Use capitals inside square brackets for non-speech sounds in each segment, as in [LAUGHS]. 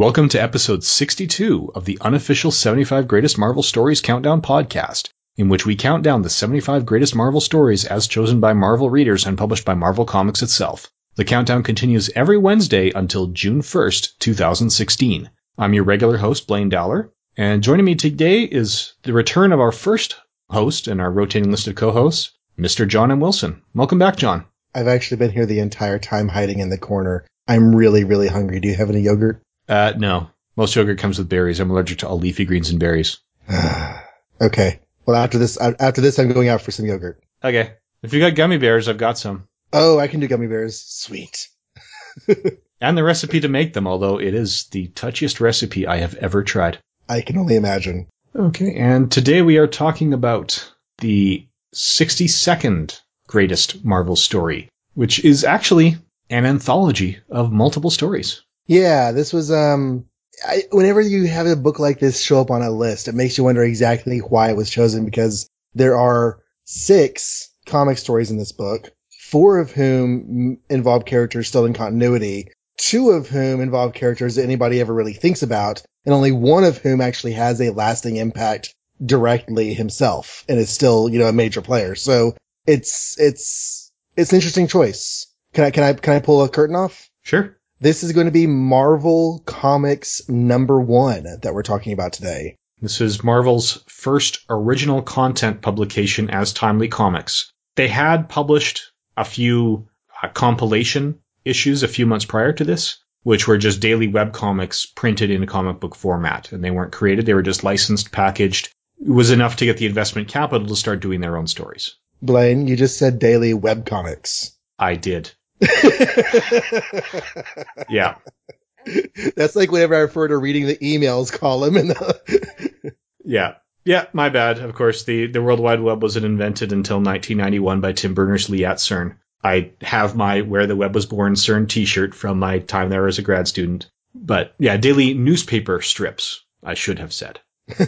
Welcome to episode 62 of the unofficial 75 Greatest Marvel Stories Countdown podcast, in which we count down the 75 greatest Marvel stories as chosen by Marvel readers and published by Marvel Comics itself. The countdown continues every Wednesday until June 1st, 2016. I'm your regular host, Blaine Dowler, and joining me today is the return of our first host and our rotating list of co-hosts, Mr. John M. Wilson. Welcome back, John. I've actually been here the entire time hiding in the corner. I'm really, really hungry. Do you have any yogurt? Uh, no. Most yogurt comes with berries. I'm allergic to all leafy greens and berries. [SIGHS] okay. Well, after this, after this, I'm going out for some yogurt. Okay. If you got gummy bears, I've got some. Oh, I can do gummy bears. Sweet. [LAUGHS] and the recipe to make them, although it is the touchiest recipe I have ever tried. I can only imagine. Okay. And today we are talking about the 62nd greatest Marvel story, which is actually an anthology of multiple stories. Yeah, this was um I, whenever you have a book like this show up on a list, it makes you wonder exactly why it was chosen because there are six comic stories in this book, four of whom involve characters still in continuity, two of whom involve characters that anybody ever really thinks about, and only one of whom actually has a lasting impact directly himself and is still, you know, a major player. So it's it's it's an interesting choice. Can I can I can I pull a curtain off? Sure. This is going to be Marvel Comics number one that we're talking about today. This is Marvel's first original content publication as Timely Comics. They had published a few uh, compilation issues a few months prior to this, which were just daily web comics printed in a comic book format. And they weren't created, they were just licensed, packaged. It was enough to get the investment capital to start doing their own stories. Blaine, you just said daily web comics. I did. [LAUGHS] yeah. That's like whenever I refer to reading the emails column and the [LAUGHS] Yeah. Yeah, my bad. Of course, the, the World Wide Web wasn't invented until 1991 by Tim Berners-Lee at CERN. I have my Where the Web Was Born CERN t-shirt from my time there as a grad student. But yeah, daily newspaper strips, I should have said. [LAUGHS]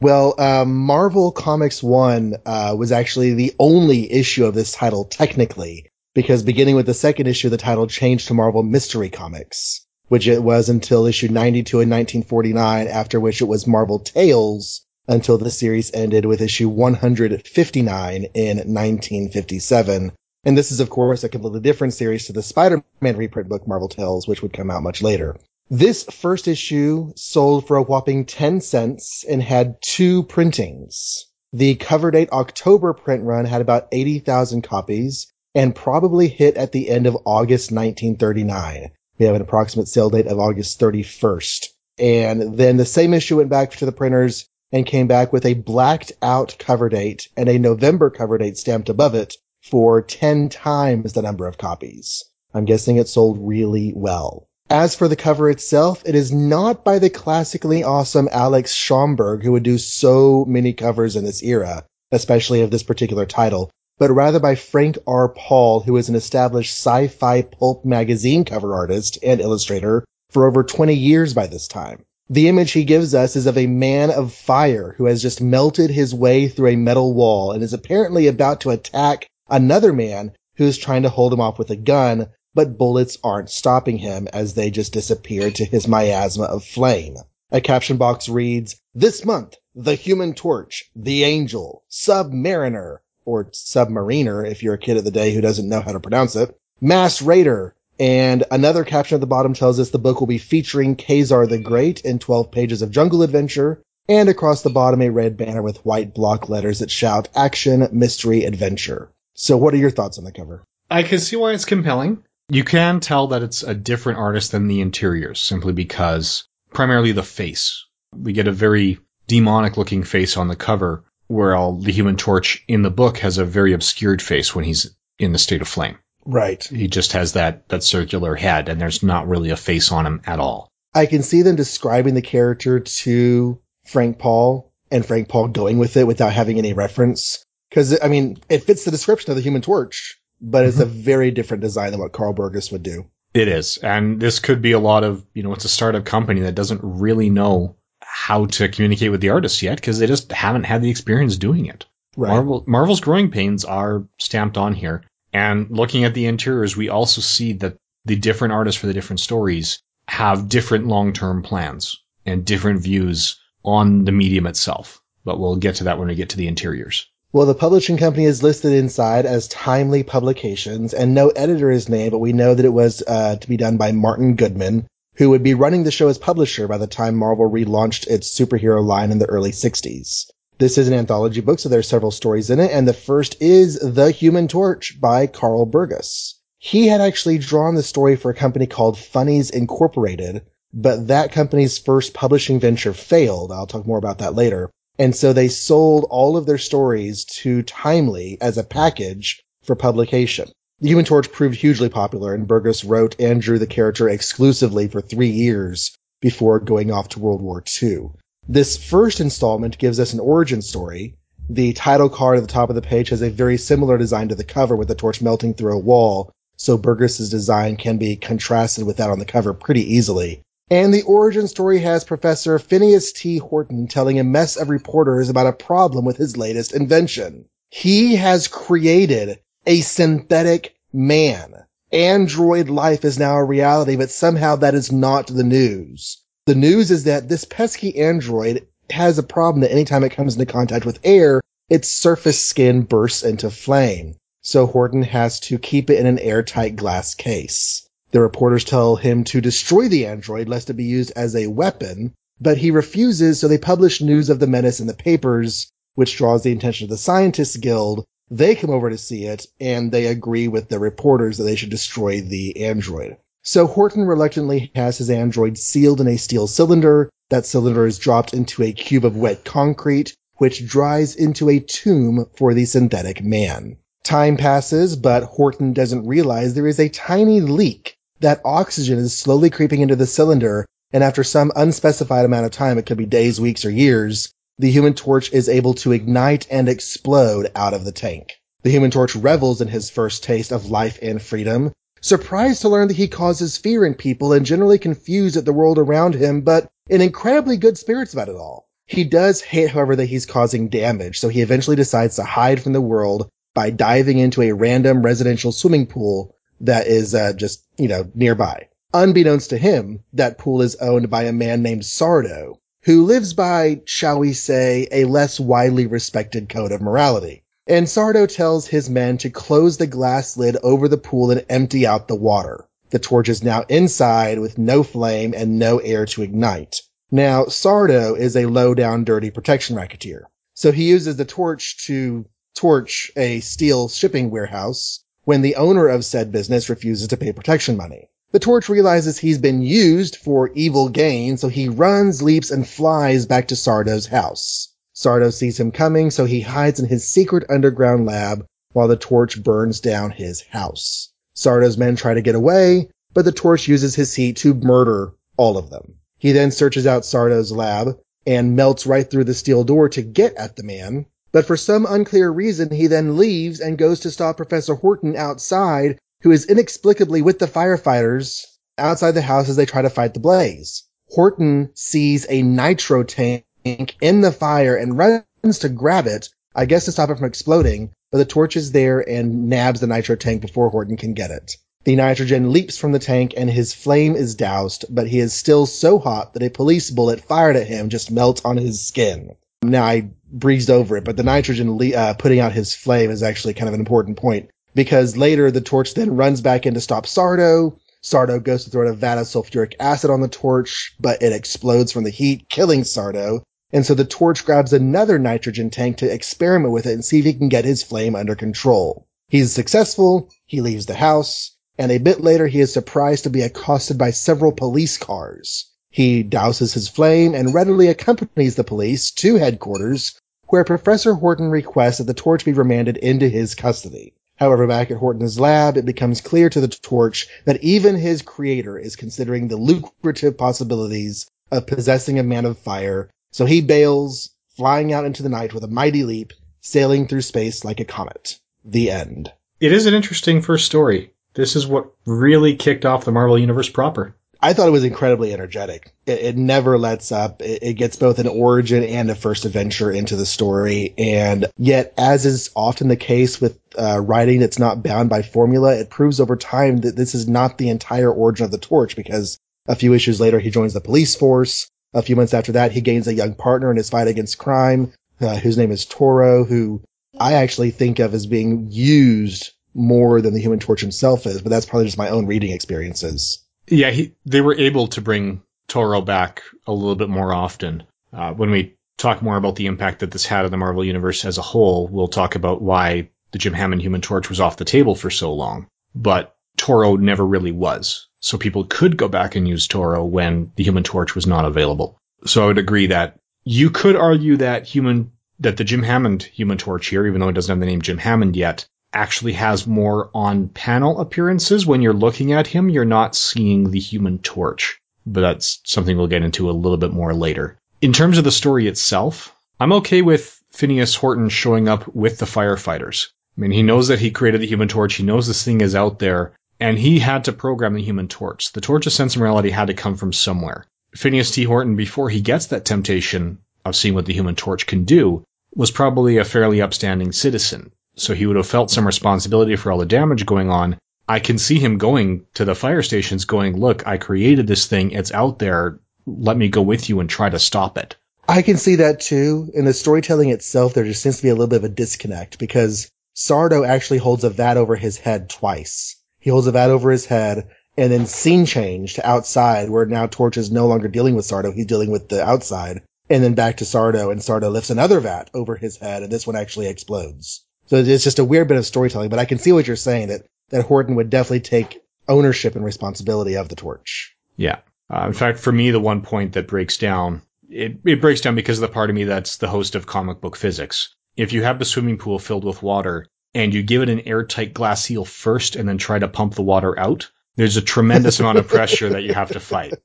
well, um, Marvel Comics 1 uh, was actually the only issue of this title, technically because beginning with the second issue, the title changed to Marvel Mystery Comics, which it was until issue 92 in 1949, after which it was Marvel Tales until the series ended with issue 159 in 1957. And this is, of course, a completely different series to the Spider-Man reprint book Marvel Tales, which would come out much later. This first issue sold for a whopping 10 cents and had two printings. The cover date October print run had about 80,000 copies, and probably hit at the end of August 1939. We have an approximate sale date of August 31st. And then the same issue went back to the printers and came back with a blacked out cover date and a November cover date stamped above it for 10 times the number of copies. I'm guessing it sold really well. As for the cover itself, it is not by the classically awesome Alex Schomburg who would do so many covers in this era, especially of this particular title but rather by Frank R. Paul, who is an established sci-fi pulp magazine cover artist and illustrator for over 20 years by this time. The image he gives us is of a man of fire who has just melted his way through a metal wall and is apparently about to attack another man who is trying to hold him off with a gun, but bullets aren't stopping him as they just disappear to his miasma of flame. A caption box reads, This month, The Human Torch, The Angel, Submariner, or Submariner if you're a kid of the day who doesn't know how to pronounce it. Masked Raider. And another caption at the bottom tells us the book will be featuring Ka-Zar the Great in 12 pages of jungle adventure. And across the bottom, a red banner with white block letters that shout action, mystery, adventure. So what are your thoughts on the cover? I can see why it's compelling. You can tell that it's a different artist than the interiors simply because primarily the face. We get a very demonic looking face on the cover where all the Human Torch in the book has a very obscured face when he's in the state of flame. Right. He just has that that circular head, and there's not really a face on him at all. I can see them describing the character to Frank Paul, and Frank Paul going with it without having any reference. Because I mean, it fits the description of the Human Torch, but it's mm-hmm. a very different design than what Carl Burgos would do. It is, and this could be a lot of you know, it's a startup company that doesn't really know how to communicate with the artists yet because they just haven't had the experience doing it. Right. Marvel, Marvel's growing pains are stamped on here. And looking at the interiors, we also see that the different artists for the different stories have different long-term plans and different views on the medium itself. But we'll get to that when we get to the interiors. Well, the publishing company is listed inside as Timely Publications, and no editor is named, but we know that it was uh, to be done by Martin Goodman, who would be running the show as publisher by the time Marvel relaunched its superhero line in the early 60s. This is an anthology book, so there are several stories in it, and the first is The Human Torch by Carl Burgos. He had actually drawn the story for a company called Funnies Incorporated, but that company's first publishing venture failed. I'll talk more about that later. And so they sold all of their stories to Timely as a package for publication. The Human Torch proved hugely popular, and Burgos wrote and drew the character exclusively for three years before going off to World War II. This first installment gives us an origin story. The title card at the top of the page has a very similar design to the cover with the torch melting through a wall, so Burgos's design can be contrasted with that on the cover pretty easily. And the origin story has Professor Phineas T. Horton telling a mess of reporters about a problem with his latest invention. He has created a synthetic man. Android life is now a reality, but somehow that is not the news. The news is that this pesky android has a problem that anytime it comes into contact with air, its surface skin bursts into flame. So Horton has to keep it in an airtight glass case. The reporters tell him to destroy the android lest it be used as a weapon, but he refuses, so they publish news of the menace in the papers, which draws the attention of the Scientists Guild. They come over to see it, and they agree with the reporters that they should destroy the android. So Horton reluctantly has his android sealed in a steel cylinder. That cylinder is dropped into a cube of wet concrete, which dries into a tomb for the synthetic man. Time passes, but Horton doesn't realize there is a tiny leak. That oxygen is slowly creeping into the cylinder, and after some unspecified amount of time, it could be days, weeks, or years, the human torch is able to ignite and explode out of the tank. The human torch revels in his first taste of life and freedom, surprised to learn that he causes fear in people and generally confused at the world around him, but in incredibly good spirits about it all. He does hate, however, that he's causing damage, so he eventually decides to hide from the world by diving into a random residential swimming pool that is uh, just, you know, nearby. Unbeknownst to him, that pool is owned by a man named Sardo, who lives by, shall we say, a less widely respected code of morality and Sardo tells his men to close the glass lid over the pool and empty out the water. The torch is now inside with no flame and no air to ignite. Now, Sardo is a low down dirty protection racketeer. So he uses the torch to torch a steel shipping warehouse when the owner of said business refuses to pay protection money. The torch realizes he's been used for evil gain, so he runs, leaps, and flies back to Sardo's house. Sardo sees him coming, so he hides in his secret underground lab while the torch burns down his house. Sardo's men try to get away, but the torch uses his heat to murder all of them. He then searches out Sardo's lab and melts right through the steel door to get at the man. But for some unclear reason, he then leaves and goes to stop Professor Horton outside, who is inexplicably with the firefighters outside the house as they try to fight the blaze. Horton sees a nitro tank in the fire and runs to grab it, I guess to stop it from exploding, but the torch is there and nabs the nitro tank before Horton can get it. The nitrogen leaps from the tank and his flame is doused, but he is still so hot that a police bullet fired at him just melts on his skin. Now I breezed over it, but the nitrogen le- uh, putting out his flame is actually kind of an important point because later the torch then runs back in to stop Sardo. Sardo goes to throw a vat of sulfuric acid on the torch, but it explodes from the heat, killing Sardo. And so the torch grabs another nitrogen tank to experiment with it and see if he can get his flame under control. He's successful, he leaves the house, and a bit later he is surprised to be accosted by several police cars. He douses his flame and readily accompanies the police to headquarters, where Professor Horton requests that the torch be remanded into his custody. However, back at Horton's lab, it becomes clear to the torch that even his creator is considering the lucrative possibilities of possessing a man of fire so he bails, flying out into the night with a mighty leap, sailing through space like a comet. The end. It is an interesting first story. This is what really kicked off the Marvel Universe proper. I thought it was incredibly energetic. It, it never lets up. It, it, gets both an origin and a first adventure into the story. And yet, as is often the case with uh, writing that's not bound by formula, it proves over time that this is not the entire origin of the torch because A few issues later, he joins the police force. A few months after that, he gains a young partner in his fight against crime, uh, whose name is Toro, who I actually think of as being used more than the Human Torch himself is, but that's probably just my own reading experiences. Yeah, he, they were able to bring Toro back a little bit more often. Uh, when we talk more about the impact that this had on the Marvel Universe as a whole, we'll talk about why the Jim Hammond Human Torch was off the table for so long. But Toro never really was. So people could go back and use Toro when the Human Torch was not available. So I would agree that you could argue that human that the Jim Hammond Human Torch here, even though it doesn't have the name Jim Hammond yet, actually has more on panel appearances. When you're looking at him, you're not seeing the Human Torch. But that's something we'll get into a little bit more later. In terms of the story itself, I'm okay with Phineas Horton showing up with the firefighters. I mean, he knows that he created the Human Torch. He knows this thing is out there, and he had to program the Human Torch. The Torch of Sense and Reality had to come from somewhere. Phineas T. Horton, before he gets that temptation of seeing what the Human Torch can do, was probably a fairly upstanding citizen. So he would have felt some responsibility for all the damage going on. I can see him going to the fire stations going, look, I created this thing. It's out there. Let me go with you and try to stop it. I can see that too. In the storytelling itself, there just seems to be a little bit of a disconnect because Sardo actually holds a vat over his head twice. He holds a vat over his head and then scene change to outside where now Torch is no longer dealing with Sardo. He's dealing with the outside and then back to Sardo and Sardo lifts another vat over his head and this one actually explodes. So it's just a weird bit of storytelling, but I can see what you're saying that, that Horton would definitely take ownership and responsibility of the torch. Yeah. Uh, in fact, for me, the one point that breaks down, it, it breaks down because of the part of me that's the host of comic book physics. If you have the swimming pool filled with water and you give it an airtight glass seal first and then try to pump the water out, there's a tremendous amount of pressure that you have to fight. [LAUGHS]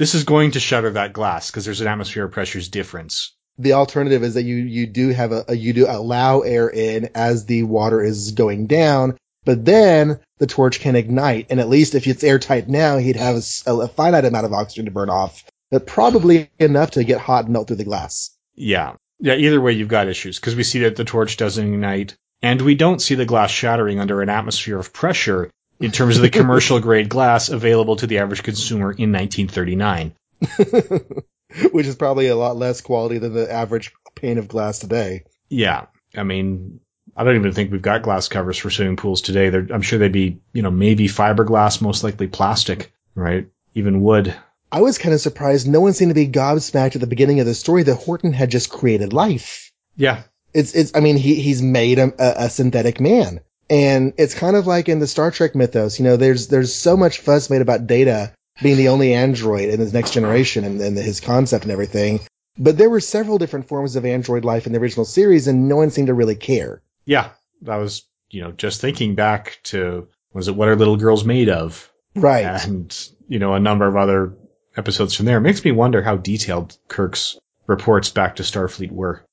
This is going to shatter that glass because there's an atmospheric pressures difference. The alternative is that you, you do have a, a, you do allow air in as the water is going down, but then the torch can ignite. And at least if it's airtight now, he'd have a, a finite amount of oxygen to burn off, but probably enough to get hot and melt through the glass. Yeah. Yeah. Either way, you've got issues because we see that the torch doesn't ignite and we don't see the glass shattering under an atmosphere of pressure in terms of the [LAUGHS] commercial grade glass available to the average consumer in 1939. [LAUGHS] [LAUGHS] Which is probably a lot less quality than the average pane of glass today. Yeah. I mean, I don't even think we've got glass covers for swimming pools today. They're, I'm sure they'd be, you know, maybe fiberglass, most likely plastic, right? Even wood. I was kind of surprised no one seemed to be gobsmacked at the beginning of the story that Horton had just created life. Yeah. It's, it's, I mean, he, he's made a, a synthetic man. And it's kind of like in the Star Trek mythos, you know, there's, there's so much fuss made about Data being the only android in his next generation and, and his concept and everything. But there were several different forms of android life in the original series and no one seemed to really care. Yeah. I was, you know, just thinking back to, was it What Are Little Girls Made Of? Right. And, you know, a number of other episodes from there. It makes me wonder how detailed Kirk's reports back to Starfleet were,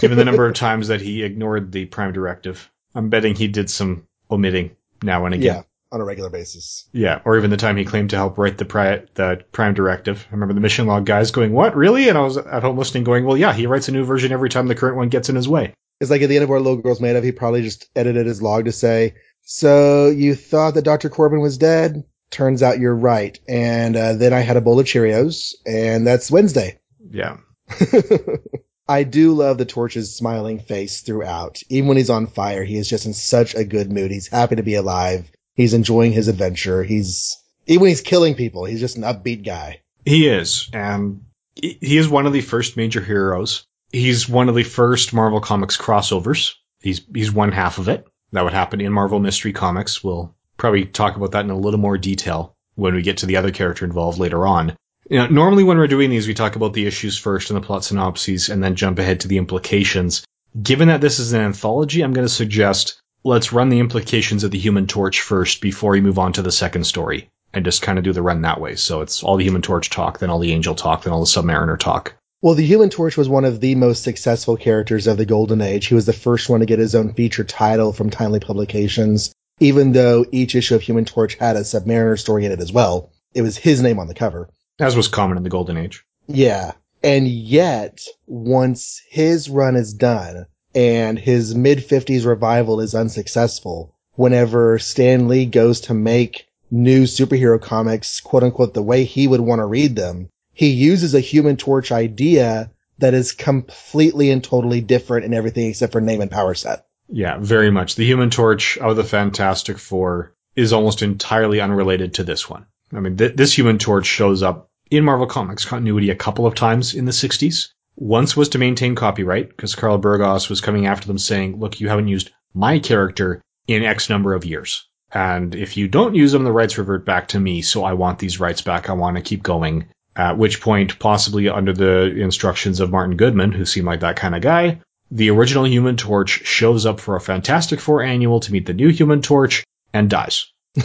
given the number of [LAUGHS] times that he ignored the Prime Directive. I'm betting he did some omitting now and again. Yeah, on a regular basis. Yeah, or even the time he claimed to help write the, pri- the Prime Directive. I remember the mission log guys going, "What, really?" And I was at home listening, going, "Well, yeah, he writes a new version every time the current one gets in his way." It's like at the end of what Little Girls Made Of, he probably just edited his log to say, "So you thought that Dr. Corbin was dead? Turns out you're right." And uh, then I had a bowl of Cheerios, and that's Wednesday. Yeah. [LAUGHS] I do love the Torch's smiling face throughout. Even when he's on fire, he is just in such a good mood. He's happy to be alive. He's enjoying his adventure. He's, even when he's killing people, he's just an upbeat guy. He is. And he is one of the first major heroes. He's one of the first Marvel Comics crossovers. He's, he's one half of it. That would happen in Marvel Mystery Comics. We'll probably talk about that in a little more detail when we get to the other character involved later on. You know, normally when we're doing these, we talk about the issues first and the plot synopses and then jump ahead to the implications. Given that this is an anthology, I'm going to suggest let's run the implications of the Human Torch first before we move on to the second story and just kind of do the run that way. So it's all the Human Torch talk, then all the Angel talk, then all the Submariner talk. Well, the Human Torch was one of the most successful characters of the Golden Age. He was the first one to get his own feature title from Timely Publications, even though each issue of Human Torch had a Submariner story in it as well. It was his name on the cover. As was common in the Golden Age. Yeah. And yet, once his run is done and his mid 50s revival is unsuccessful, whenever Stan Lee goes to make new superhero comics, quote unquote, the way he would want to read them, he uses a human torch idea that is completely and totally different in everything except for name and power set. Yeah, very much. The Human Torch of the Fantastic Four is almost entirely unrelated to this one. I mean, th- this Human Torch shows up in Marvel Comics continuity a couple of times in the 60s. Once was to maintain copyright because Carl Burgos was coming after them saying, look, you haven't used my character in X number of years. And if you don't use them, the rights revert back to me. So I want these rights back. I want to keep going. At which point, possibly under the instructions of Martin Goodman, who seemed like that kind of guy, the original Human Torch shows up for a Fantastic Four annual to meet the new Human Torch and dies. [LAUGHS]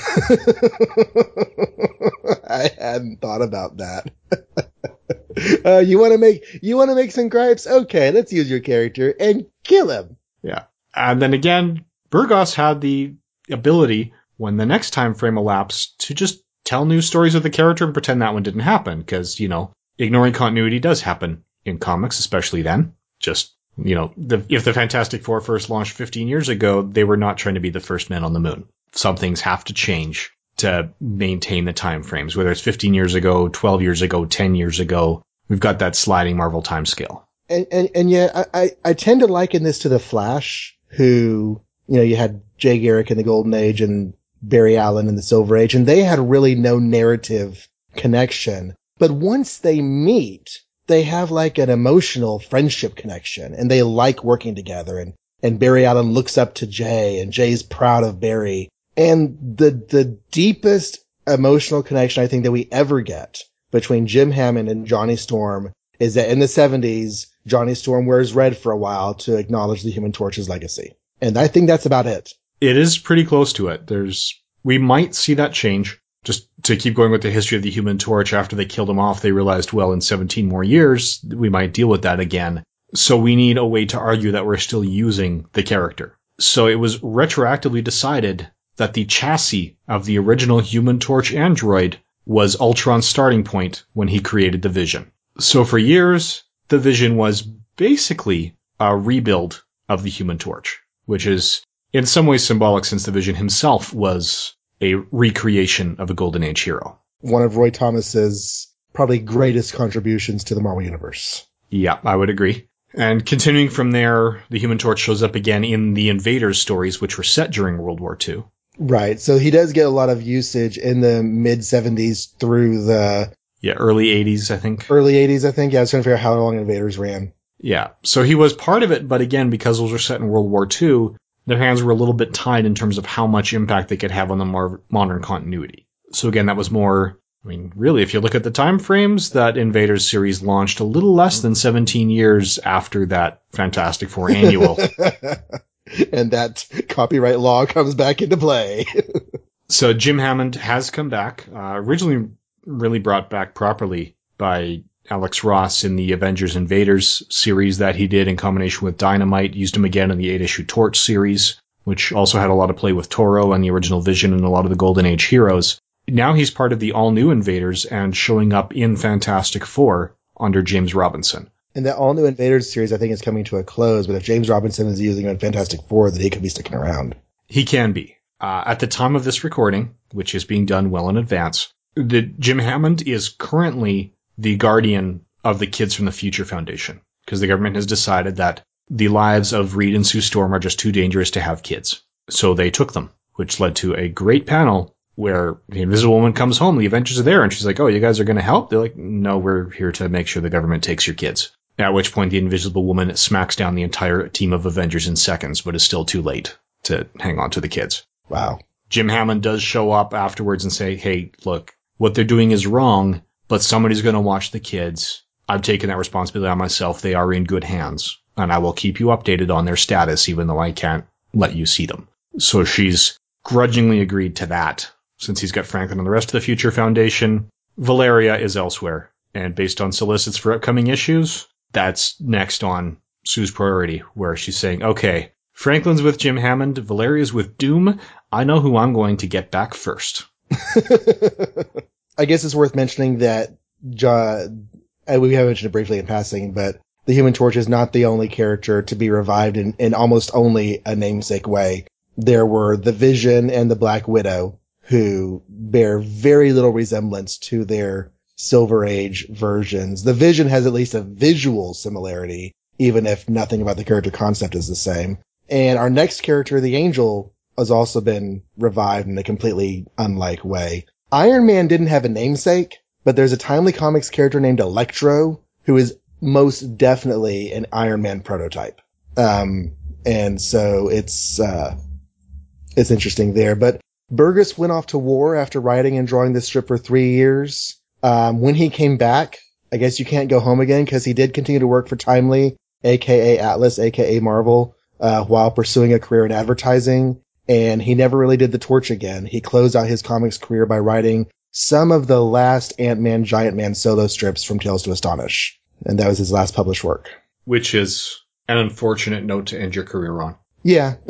I hadn't thought about that. [LAUGHS] uh, you want to make you want to make some gripes? Okay, let's use your character and kill him. Yeah, and then again, Burgos had the ability when the next time frame elapsed to just tell new stories of the character and pretend that one didn't happen because you know ignoring continuity does happen in comics, especially then. Just you know, the, if the Fantastic Four first launched 15 years ago, they were not trying to be the first men on the moon. Some things have to change to maintain the time frames, whether it's 15 years ago, 12 years ago, 10 years ago. We've got that sliding Marvel time scale. And, and, and yeah, I, I, I tend to liken this to the Flash, who, you know, you had Jay Garrick in the Golden Age and Barry Allen in the Silver Age, and they had really no narrative connection. But once they meet, they have like an emotional friendship connection and they like working together and, and Barry Allen looks up to Jay and Jay's proud of Barry. And the, the deepest emotional connection I think that we ever get between Jim Hammond and Johnny Storm is that in the 70s, Johnny Storm wears red for a while to acknowledge the Human Torch's legacy. And I think that's about it. It is pretty close to it. There's, we might see that change. Just to keep going with the history of the Human Torch, after they killed him off, they realized, well, in 17 more years, we might deal with that again. So we need a way to argue that we're still using the character. So it was retroactively decided that the chassis of the original Human Torch android was Ultron's starting point when he created the Vision. So for years, the Vision was basically a rebuild of the Human Torch, which is in some ways symbolic since the Vision himself was a recreation of a Golden Age hero. One of Roy Thomas's probably greatest contributions to the Marvel Universe. Yeah, I would agree. And continuing from there, the Human Torch shows up again in the Invaders stories, which were set during World War II. Right. So he does get a lot of usage in the mid 70s through the yeah early 80s, I think. Early 80s, I think. Yeah, I was trying to figure out how long Invaders ran. Yeah. So he was part of it, but again, because those were set in World War II, their hands were a little bit tied in terms of how much impact they could have on the mar- modern continuity. So again, that was more. I mean, really, if you look at the time frames, that Invaders series launched a little less than 17 years after that Fantastic Four annual. [LAUGHS] [LAUGHS] and that copyright law comes back into play. [LAUGHS] so Jim Hammond has come back, uh, originally really brought back properly by Alex Ross in the Avengers Invaders series that he did in combination with Dynamite. Used him again in the eight issue Torch series, which also had a lot of play with Toro and the original Vision and a lot of the Golden Age heroes. Now he's part of the all new Invaders and showing up in Fantastic Four under James Robinson. And the all new Invaders series, I think, is coming to a close. But if James Robinson is using it in Fantastic Four, then he could be sticking around. He can be. Uh, at the time of this recording, which is being done well in advance, the Jim Hammond is currently the guardian of the Kids from the Future Foundation because the government has decided that the lives of Reed and Sue Storm are just too dangerous to have kids. So they took them, which led to a great panel where the Invisible Woman comes home, the Avengers are there, and she's like, "Oh, you guys are going to help?" They're like, "No, we're here to make sure the government takes your kids." At which point, the Invisible Woman smacks down the entire team of Avengers in seconds, but is still too late to hang on to the kids. Wow. Jim Hammond does show up afterwards and say, "Hey, look, what they're doing is wrong but somebody's going to watch the kids. I've taken that responsibility on myself. They are in good hands and I will keep you updated on their status, even though I can't let you see them. So she's grudgingly agreed to that since he's got Franklin and the rest of the Future Foundation. Valeria is elsewhere and based on solicits for upcoming issues, that's next on Sue's priority where she's saying, okay, Franklin's with Jim Hammond, Valeria's with Doom. I know who I'm going to get back first. [LAUGHS] I guess it's worth mentioning that John, uh, we have mentioned it briefly in passing, but the Human Torch is not the only character to be revived in, in almost only a namesake way. There were the Vision and the Black Widow, who bear very little resemblance to their Silver Age versions. The Vision has at least a visual similarity, even if nothing about the character concept is the same. And our next character, the Angel, has also been revived in a completely unlike way. Iron Man didn't have a namesake, but there's a Timely Comics character named Electro who is most definitely an Iron Man prototype. Um, and so it's, uh, it's interesting there. But Burgos went off to war after writing and drawing this strip for three years. Um, when he came back, I guess you can't go home again because he did continue to work for Timely, aka Atlas, aka Marvel, uh, while pursuing a career in advertising. And he never really did the torch again. He closed out his comics career by writing some of the last Ant-Man, Giant Man solo strips from Tales to Astonish. And that was his last published work. Which is an unfortunate note to end your career on. Yeah. [LAUGHS]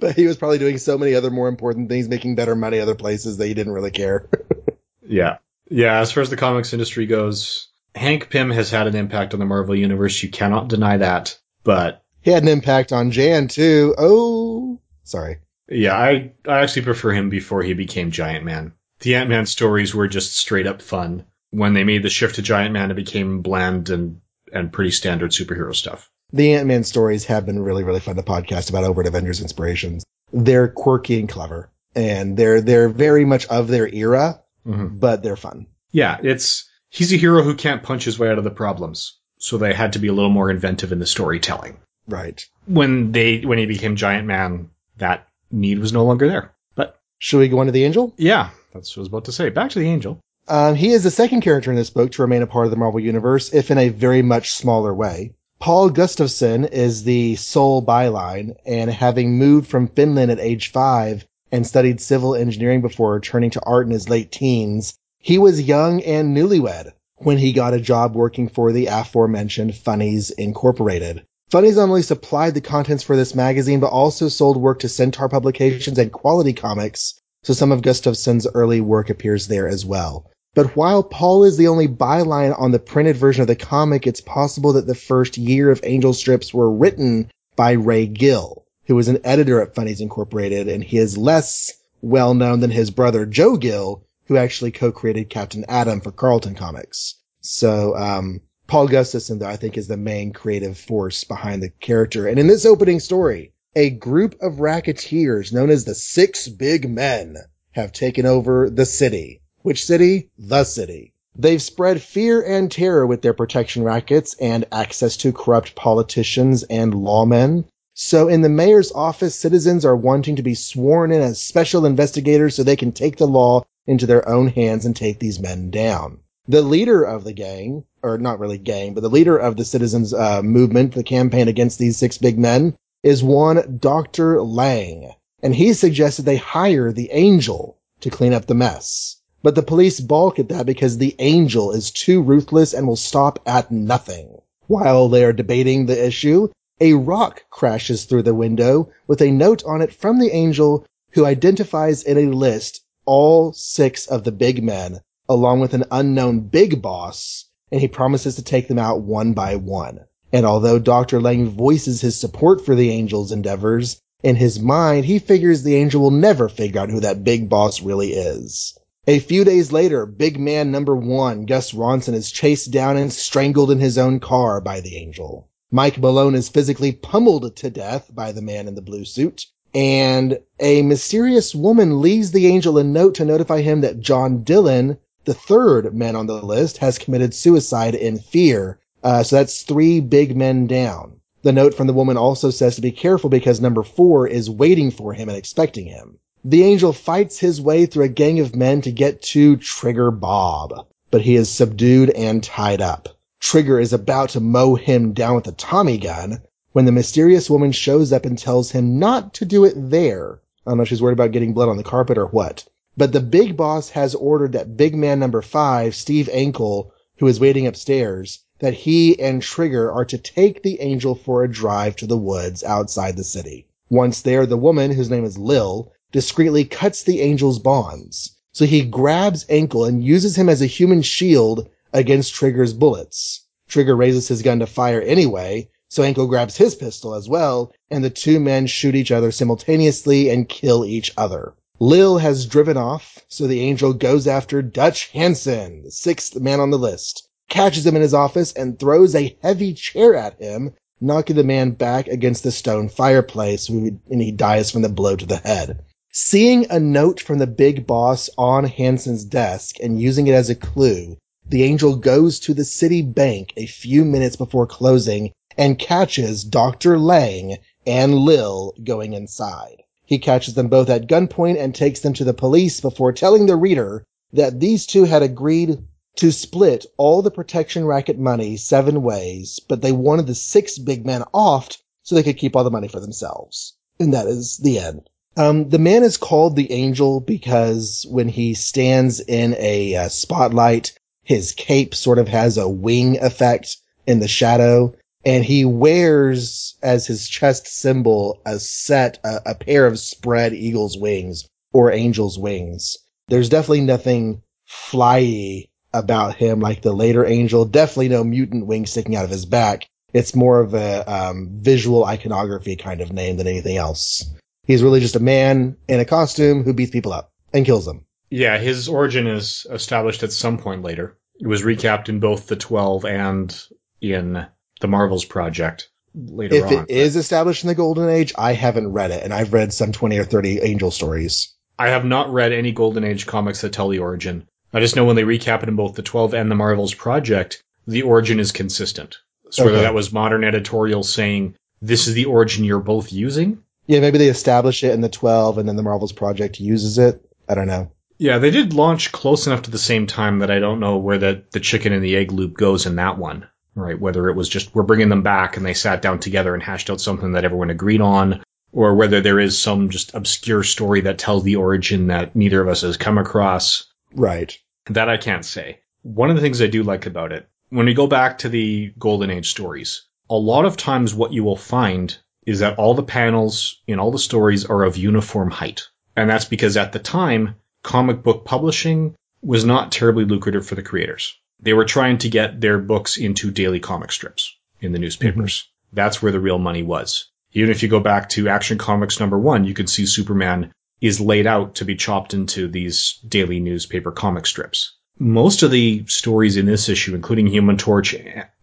but he was probably doing so many other more important things, making better money other places that he didn't really care. [LAUGHS] yeah. Yeah. As far as the comics industry goes, Hank Pym has had an impact on the Marvel universe. You cannot deny that, but he had an impact on Jan too. Oh, sorry. Yeah. I, I actually prefer him before he became Giant Man. The Ant-Man stories were just straight up fun. When they made the shift to Giant Man, it became bland and, and pretty standard superhero stuff the Ant-Man stories have been really, really fun to podcast about over at Avengers Inspirations. They're quirky and clever and they're, they're very much of their era, mm-hmm. but they're fun. Yeah. It's, he's a hero who can't punch his way out of the problems. So they had to be a little more inventive in the storytelling. Right. When they, when he became Giant Man, that need was no longer there. But should we go on to the Angel? Yeah. That's what I was about to say. Back to the Angel. Um, he is the second character in this book to remain a part of the Marvel Universe, if in a very much smaller way. Paul Gustafsson is the sole byline, and having moved from Finland at age five and studied civil engineering before returning to art in his late teens, he was young and newlywed when he got a job working for the aforementioned Funnies Incorporated. Funnies not only supplied the contents for this magazine, but also sold work to Centaur Publications and Quality Comics, so some of Gustavson's early work appears there as well. But while Paul is the only byline on the printed version of the comic, it's possible that the first year of Angel strips were written by Ray Gill, who was an editor at Funnies Incorporated, and he is less well known than his brother Joe Gill, who actually co-created Captain Atom for Charlton Comics. So, um, Paul Gustavson, though, I think is the main creative force behind the character. And in this opening story, a group of racketeers known as the Six Big Men have taken over the city which city? The city. They've spread fear and terror with their protection rackets and access to corrupt politicians and lawmen. So in the mayor's office, citizens are wanting to be sworn in as special investigators so they can take the law into their own hands and take these men down. The leader of the gang, or not really gang, but the leader of the citizens uh, movement, the campaign against these six big men, is one Dr. Lang. And he suggested they hire the angel to clean up the mess. But the police balk at that because the angel is too ruthless and will stop at nothing. While they are debating the issue, a rock crashes through the window with a note on it from the angel who identifies in a list all six of the big men along with an unknown big boss and he promises to take them out one by one. And although Dr. Lang voices his support for the angel's endeavors, in his mind he figures the angel will never figure out who that big boss really is. A few days later, big man number one, Gus Ronson, is chased down and strangled in his own car by the angel. Mike Malone is physically pummeled to death by the man in the blue suit. And a mysterious woman leaves the angel a note to notify him that John Dillon, the third man on the list, has committed suicide in fear. Uh, so that's three big men down. The note from the woman also says to be careful because number four is waiting for him and expecting him. The angel fights his way through a gang of men to get to Trigger Bob, but he is subdued and tied up. Trigger is about to mow him down with a Tommy gun when the mysterious woman shows up and tells him not to do it there. I don't know if she's worried about getting blood on the carpet or what. But the big boss has ordered that big man number five, Steve Ankle, who is waiting upstairs, that he and Trigger are to take the angel for a drive to the woods outside the city. Once there, the woman, whose name is Lil, discreetly cuts the angel's bonds. So he grabs Ankle and uses him as a human shield against Trigger's bullets. Trigger raises his gun to fire anyway, so Ankle grabs his pistol as well, and the two men shoot each other simultaneously and kill each other. Lil has driven off, so the angel goes after Dutch Hansen, the sixth man on the list, catches him in his office and throws a heavy chair at him, knocking the man back against the stone fireplace, and he dies from the blow to the head. Seeing a note from the big boss on Hansen's desk and using it as a clue, the angel goes to the city bank a few minutes before closing and catches Dr. Lang and Lil going inside. He catches them both at gunpoint and takes them to the police before telling the reader that these two had agreed to split all the protection racket money seven ways, but they wanted the six big men off so they could keep all the money for themselves. And that is the end. Um, the man is called the angel because when he stands in a uh, spotlight, his cape sort of has a wing effect in the shadow and he wears as his chest symbol a set, a, a pair of spread eagle's wings or angel's wings. There's definitely nothing flyy about him like the later angel. Definitely no mutant wings sticking out of his back. It's more of a um, visual iconography kind of name than anything else. He's really just a man in a costume who beats people up and kills them. Yeah, his origin is established at some point later. It was recapped in both the 12 and in the Marvels project later if on. If it is established in the Golden Age, I haven't read it, and I've read some 20 or 30 Angel stories. I have not read any Golden Age comics that tell the origin. I just know when they recap it in both the 12 and the Marvels project, the origin is consistent. So okay. whether that was modern editorial saying, this is the origin you're both using. Yeah, maybe they establish it in the 12 and then the Marvels project uses it. I don't know. Yeah, they did launch close enough to the same time that I don't know where the, the chicken and the egg loop goes in that one right? Whether it was just we're bringing them back and they sat down together and hashed out something that everyone agreed on, or whether there is some just obscure story that tells the origin that neither of us has come across. Right. That I can't say. One of the things I do like about it, when we go back to the Golden Age stories, a lot of times what you will find is that all the panels in all the stories are of uniform height. And that's because at the time, comic book publishing was not terribly lucrative for the creators. They were trying to get their books into daily comic strips in the newspapers. Mm-hmm. That's where the real money was. Even if you go back to Action Comics number one, you can see Superman is laid out to be chopped into these daily newspaper comic strips. Most of the stories in this issue, including Human Torch,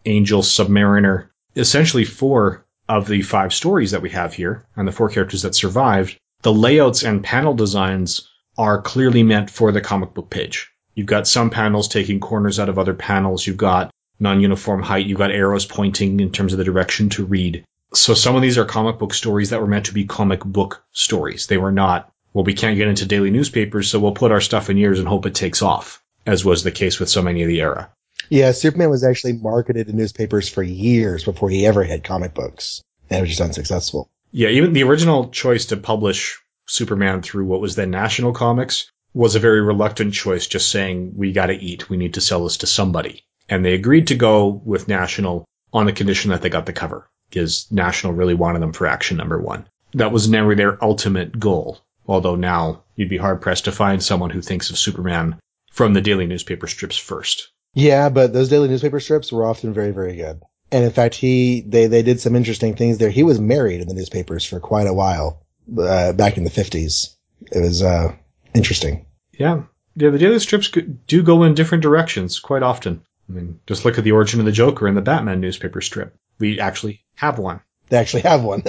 Angel, Submariner, essentially four of the five stories that we have here and the four characters that survived, the layouts and panel designs are clearly meant for the comic book page. You've got some panels taking corners out of other panels. You've got non-uniform height. You've got arrows pointing in terms of the direction to read. So some of these are comic book stories that were meant to be comic book stories. They were not, well, we can't get into daily newspapers, so we'll put our stuff in yours and hope it takes off, as was the case with so many of the era. Yeah, Superman was actually marketed in newspapers for years before he ever had comic books, and it was just unsuccessful. Yeah, even the original choice to publish Superman through what was then National Comics was a very reluctant choice, just saying, we gotta eat, we need to sell this to somebody. And they agreed to go with National on the condition that they got the cover, because National really wanted them for action number one. That was never their ultimate goal, although now you'd be hard pressed to find someone who thinks of Superman from the daily newspaper strips first. Yeah, but those daily newspaper strips were often very, very good. And in fact, he they they did some interesting things there. He was married in the newspapers for quite a while uh, back in the fifties. It was uh, Interesting. Yeah. Yeah, the daily strips do go in different directions quite often. I mean, just look at the origin of the Joker in the Batman newspaper strip. We actually have one. They actually have one.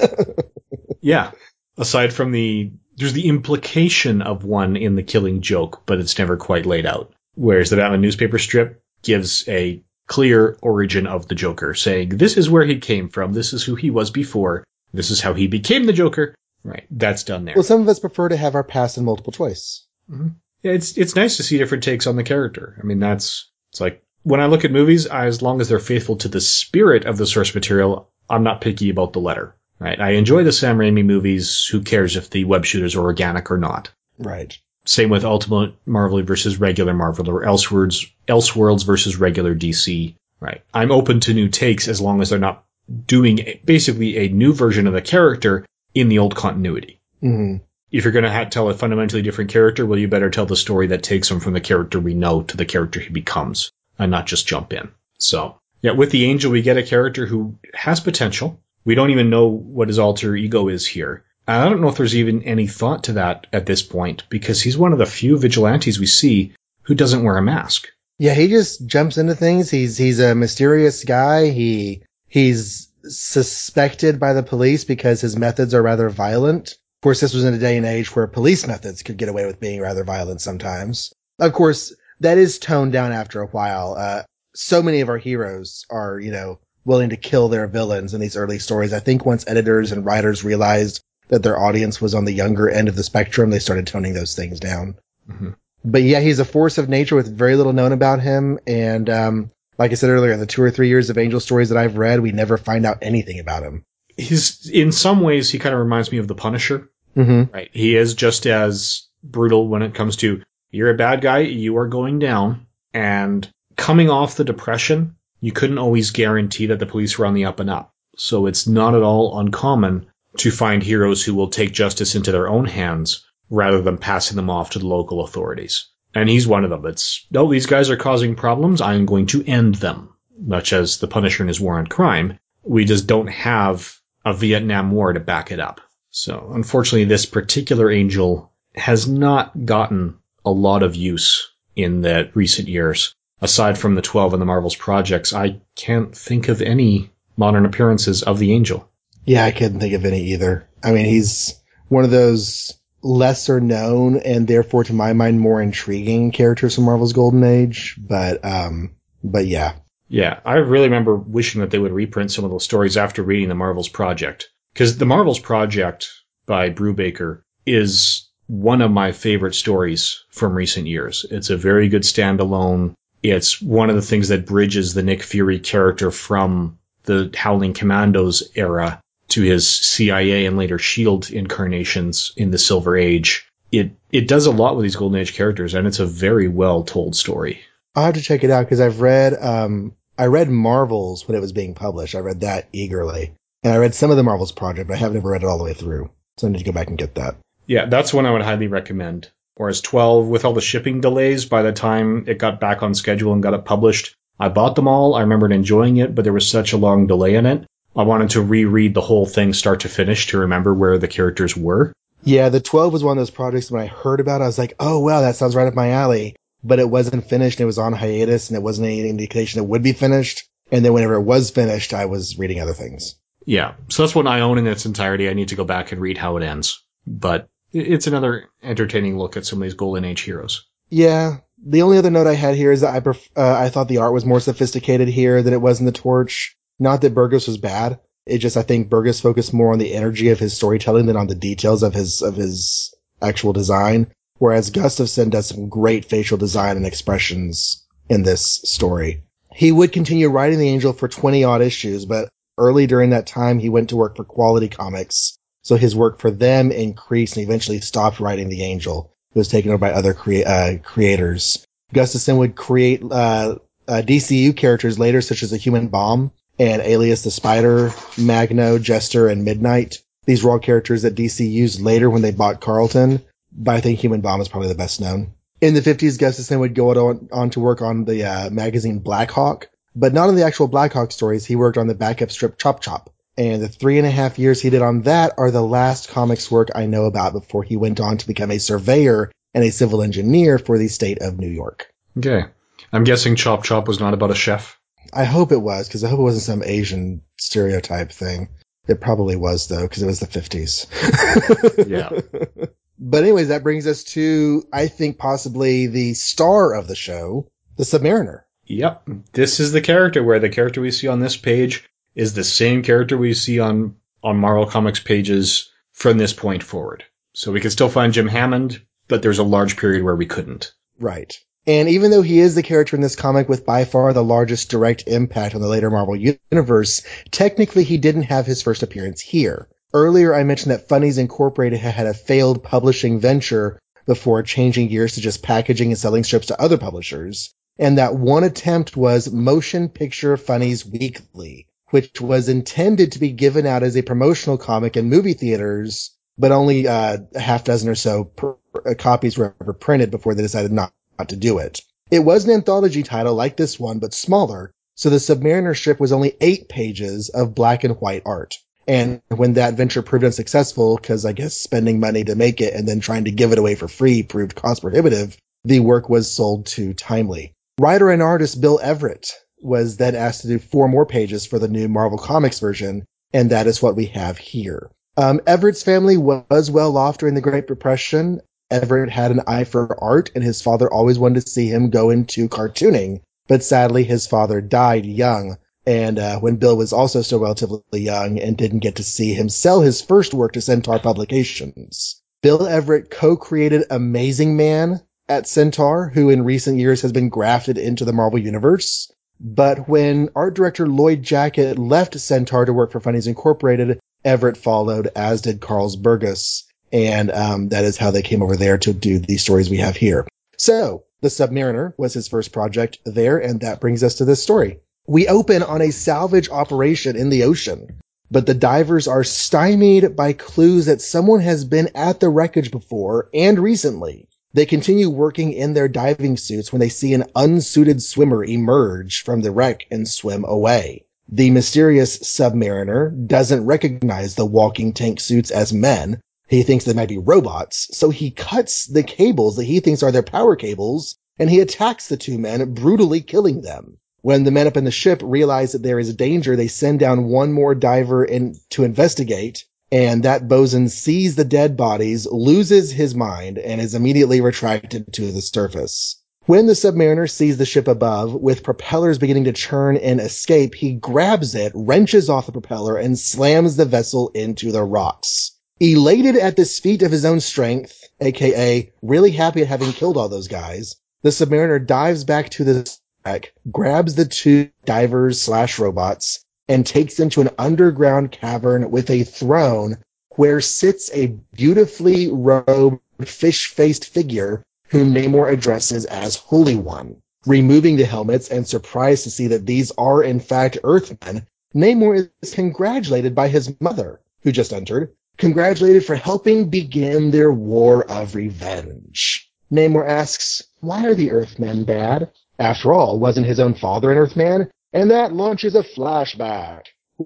[LAUGHS] yeah. Aside from the, there's the implication of one in the killing joke, but it's never quite laid out. Whereas the Batman newspaper strip gives a clear origin of the Joker, saying this is where he came from, this is who he was before, this is how he became the Joker, Right. That's done there. Well, some of us prefer to have our past in multiple choice. Mm-hmm. Yeah, it's it's nice to see different takes on the character. I mean, that's it's like when I look at movies, I, as long as they're faithful to the spirit of the source material, I'm not picky about the letter. Right. I enjoy the Sam Raimi movies. Who cares if the web shooters are organic or not? Right. Same with Ultimate Marvel versus regular Marvel or Elseworlds, Elseworlds versus regular DC. Right. I'm open to new takes as long as they're not doing basically a new version of the character in the old continuity. Mm-hmm. If you're going to tell a fundamentally different character, well, you better tell the story that takes him from the character we know to the character he becomes, and not just jump in. So, yeah, with the Angel, we get a character who has potential. We don't even know what his alter ego is here. I don't know if there's even any thought to that at this point because he's one of the few vigilantes we see who doesn't wear a mask. Yeah, he just jumps into things. He's he's a mysterious guy. He he's suspected by the police because his methods are rather violent. Of course, this was in a day and age where police methods could get away with being rather violent sometimes. Of course, that is toned down after a while. Uh, so many of our heroes are, you know, willing to kill their villains in these early stories. I think once editors and writers realized that their audience was on the younger end of the spectrum, they started toning those things down. Mm-hmm. But yeah, he's a force of nature with very little known about him. And, um, like I said earlier, the two or three years of angel stories that I've read, we never find out anything about him. He's, in some ways, he kind of reminds me of the Punisher. Mm-hmm. Right. He is just as brutal when it comes to you're a bad guy, you are going down. And coming off the depression, you couldn't always guarantee that the police were on the up and up. So it's not at all uncommon to find heroes who will take justice into their own hands rather than passing them off to the local authorities. And he's one of them. It's, no, these guys are causing problems. I'm going to end them. Much as the Punisher in his war on crime. We just don't have a Vietnam War to back it up. So unfortunately, this particular angel has not gotten a lot of use in the recent years. Aside from the 12 and the Marvels projects, I can't think of any modern appearances of the angel. Yeah, I couldn't think of any either. I mean, he's one of those lesser known and therefore to my mind more intriguing characters from Marvel's Golden Age, but um but yeah. Yeah, I really remember wishing that they would reprint some of those stories after reading the Marvels Project. Because the Marvels Project by Brubaker is one of my favorite stories from recent years. It's a very good standalone. It's one of the things that bridges the Nick Fury character from the Howling Commandos era to his CIA and later Shield incarnations in the Silver Age. It it does a lot with these Golden Age characters, and it's a very well told story. I'll have to check it out because I've read um I read Marvels when it was being published. I read that eagerly, and I read some of the Marvels project, but I haven't ever read it all the way through. So I need to go back and get that. Yeah, that's one I would highly recommend. Whereas 12, with all the shipping delays, by the time it got back on schedule and got it published, I bought them all. I remembered enjoying it, but there was such a long delay in it. I wanted to reread the whole thing start to finish to remember where the characters were. Yeah, the 12 was one of those projects when I heard about it, I was like, oh, wow, that sounds right up my alley. But it wasn't finished. It was on hiatus and it wasn't any indication it would be finished. And then whenever it was finished, I was reading other things. Yeah. So that's one I own in its entirety. I need to go back and read how it ends. But it's another entertaining look at some of these Golden Age heroes. Yeah. The only other note I had here is that I pref- uh, I thought the art was more sophisticated here than it was in the Torch. Not that Burgos was bad. It just I think Burgos focused more on the energy of his storytelling than on the details of his of his actual design. Whereas Gustavson does some great facial design and expressions in this story. He would continue writing the Angel for 20 odd issues, but early during that time he went to work for Quality Comics. So his work for them increased and eventually stopped writing the Angel. It was taken over by other crea- uh, creators. Gustavson would create uh, uh, DCU characters later, such as the Human Bomb, and Alias the Spider, Magno, Jester, and Midnight. These were all characters that DC used later when they bought Charlton, but I think Human Bomb is probably the best known. In the 50s, Gustavson would go on, on to work on the uh, magazine Blackhawk, but not on the actual Blackhawk stories. He worked on the backup strip Chop Chop. And the three and a half years he did on that are the last comics work I know about before he went on to become a surveyor and a civil engineer for the state of New York. Okay. I'm guessing Chop Chop was not about a chef. I hope it was because I hope it wasn't some Asian stereotype thing. It probably was though because it was the 50s. [LAUGHS] yeah. But anyways, that brings us to I think possibly the star of the show, the Submariner. Yep. This is the character where the character we see on this page is the same character we see on on Marvel Comics pages from this point forward. So we can still find Jim Hammond, but there's a large period where we couldn't. Right. And even though he is the character in this comic with by far the largest direct impact on the later Marvel universe, technically he didn't have his first appearance here. Earlier I mentioned that Funnies Incorporated had a failed publishing venture before changing gears to just packaging and selling strips to other publishers. And that one attempt was Motion Picture Funnies Weekly, which was intended to be given out as a promotional comic in movie theaters, but only uh, a half dozen or so per- uh, copies were ever printed before they decided not to do it. It was an anthology title like this one, but smaller, so the Submariner strip was only eight pages of black and white art. And when that venture proved unsuccessful, because I guess spending money to make it and then trying to give it away for free proved cost prohibitive, the work was sold to Timely. Writer and artist Bill Everett was then asked to do four more pages for the new Marvel Comics version, and that is what we have here. Um, Everett's family was well off during the Great Depression. Everett had an eye for art, and his father always wanted to see him go into cartooning. But sadly, his father died young, and uh, when Bill was also still relatively young and didn't get to see him sell his first work to Centaur Publications. Bill Everett co-created Amazing Man at Centaur, who in recent years has been grafted into the Marvel Universe. But when art director Lloyd Jacquet left Centaur to work for Funnies Incorporated, Everett followed, as did Carls Burgos. And um, that is how they came over there to do the stories we have here. So, The Submariner was his first project there, and that brings us to this story. We open on a salvage operation in the ocean, but the divers are stymied by clues that someone has been at the wreckage before and recently. They continue working in their diving suits when they see an unsuited swimmer emerge from the wreck and swim away. The mysterious submariner doesn't recognize the walking tank suits as men. He thinks they might be robots, so he cuts the cables that he thinks are their power cables, and he attacks the two men, brutally killing them. When the men up in the ship realize that there is danger, they send down one more diver in to investigate. And that bosun sees the dead bodies, loses his mind, and is immediately retracted to the surface. When the submariner sees the ship above, with propellers beginning to churn and escape, he grabs it, wrenches off the propeller, and slams the vessel into the rocks. Elated at this feat of his own strength, aka really happy at having killed all those guys, the submariner dives back to the back, grabs the two divers slash robots, and takes them to an underground cavern with a throne where sits a beautifully robed, fish-faced figure whom Namor addresses as Holy One. Removing the helmets and surprised to see that these are in fact Earthmen, Namor is congratulated by his mother, who just entered, congratulated for helping begin their war of revenge. Namor asks, why are the Earthmen bad? After all, wasn't his own father an Earthman? And that launches a flashback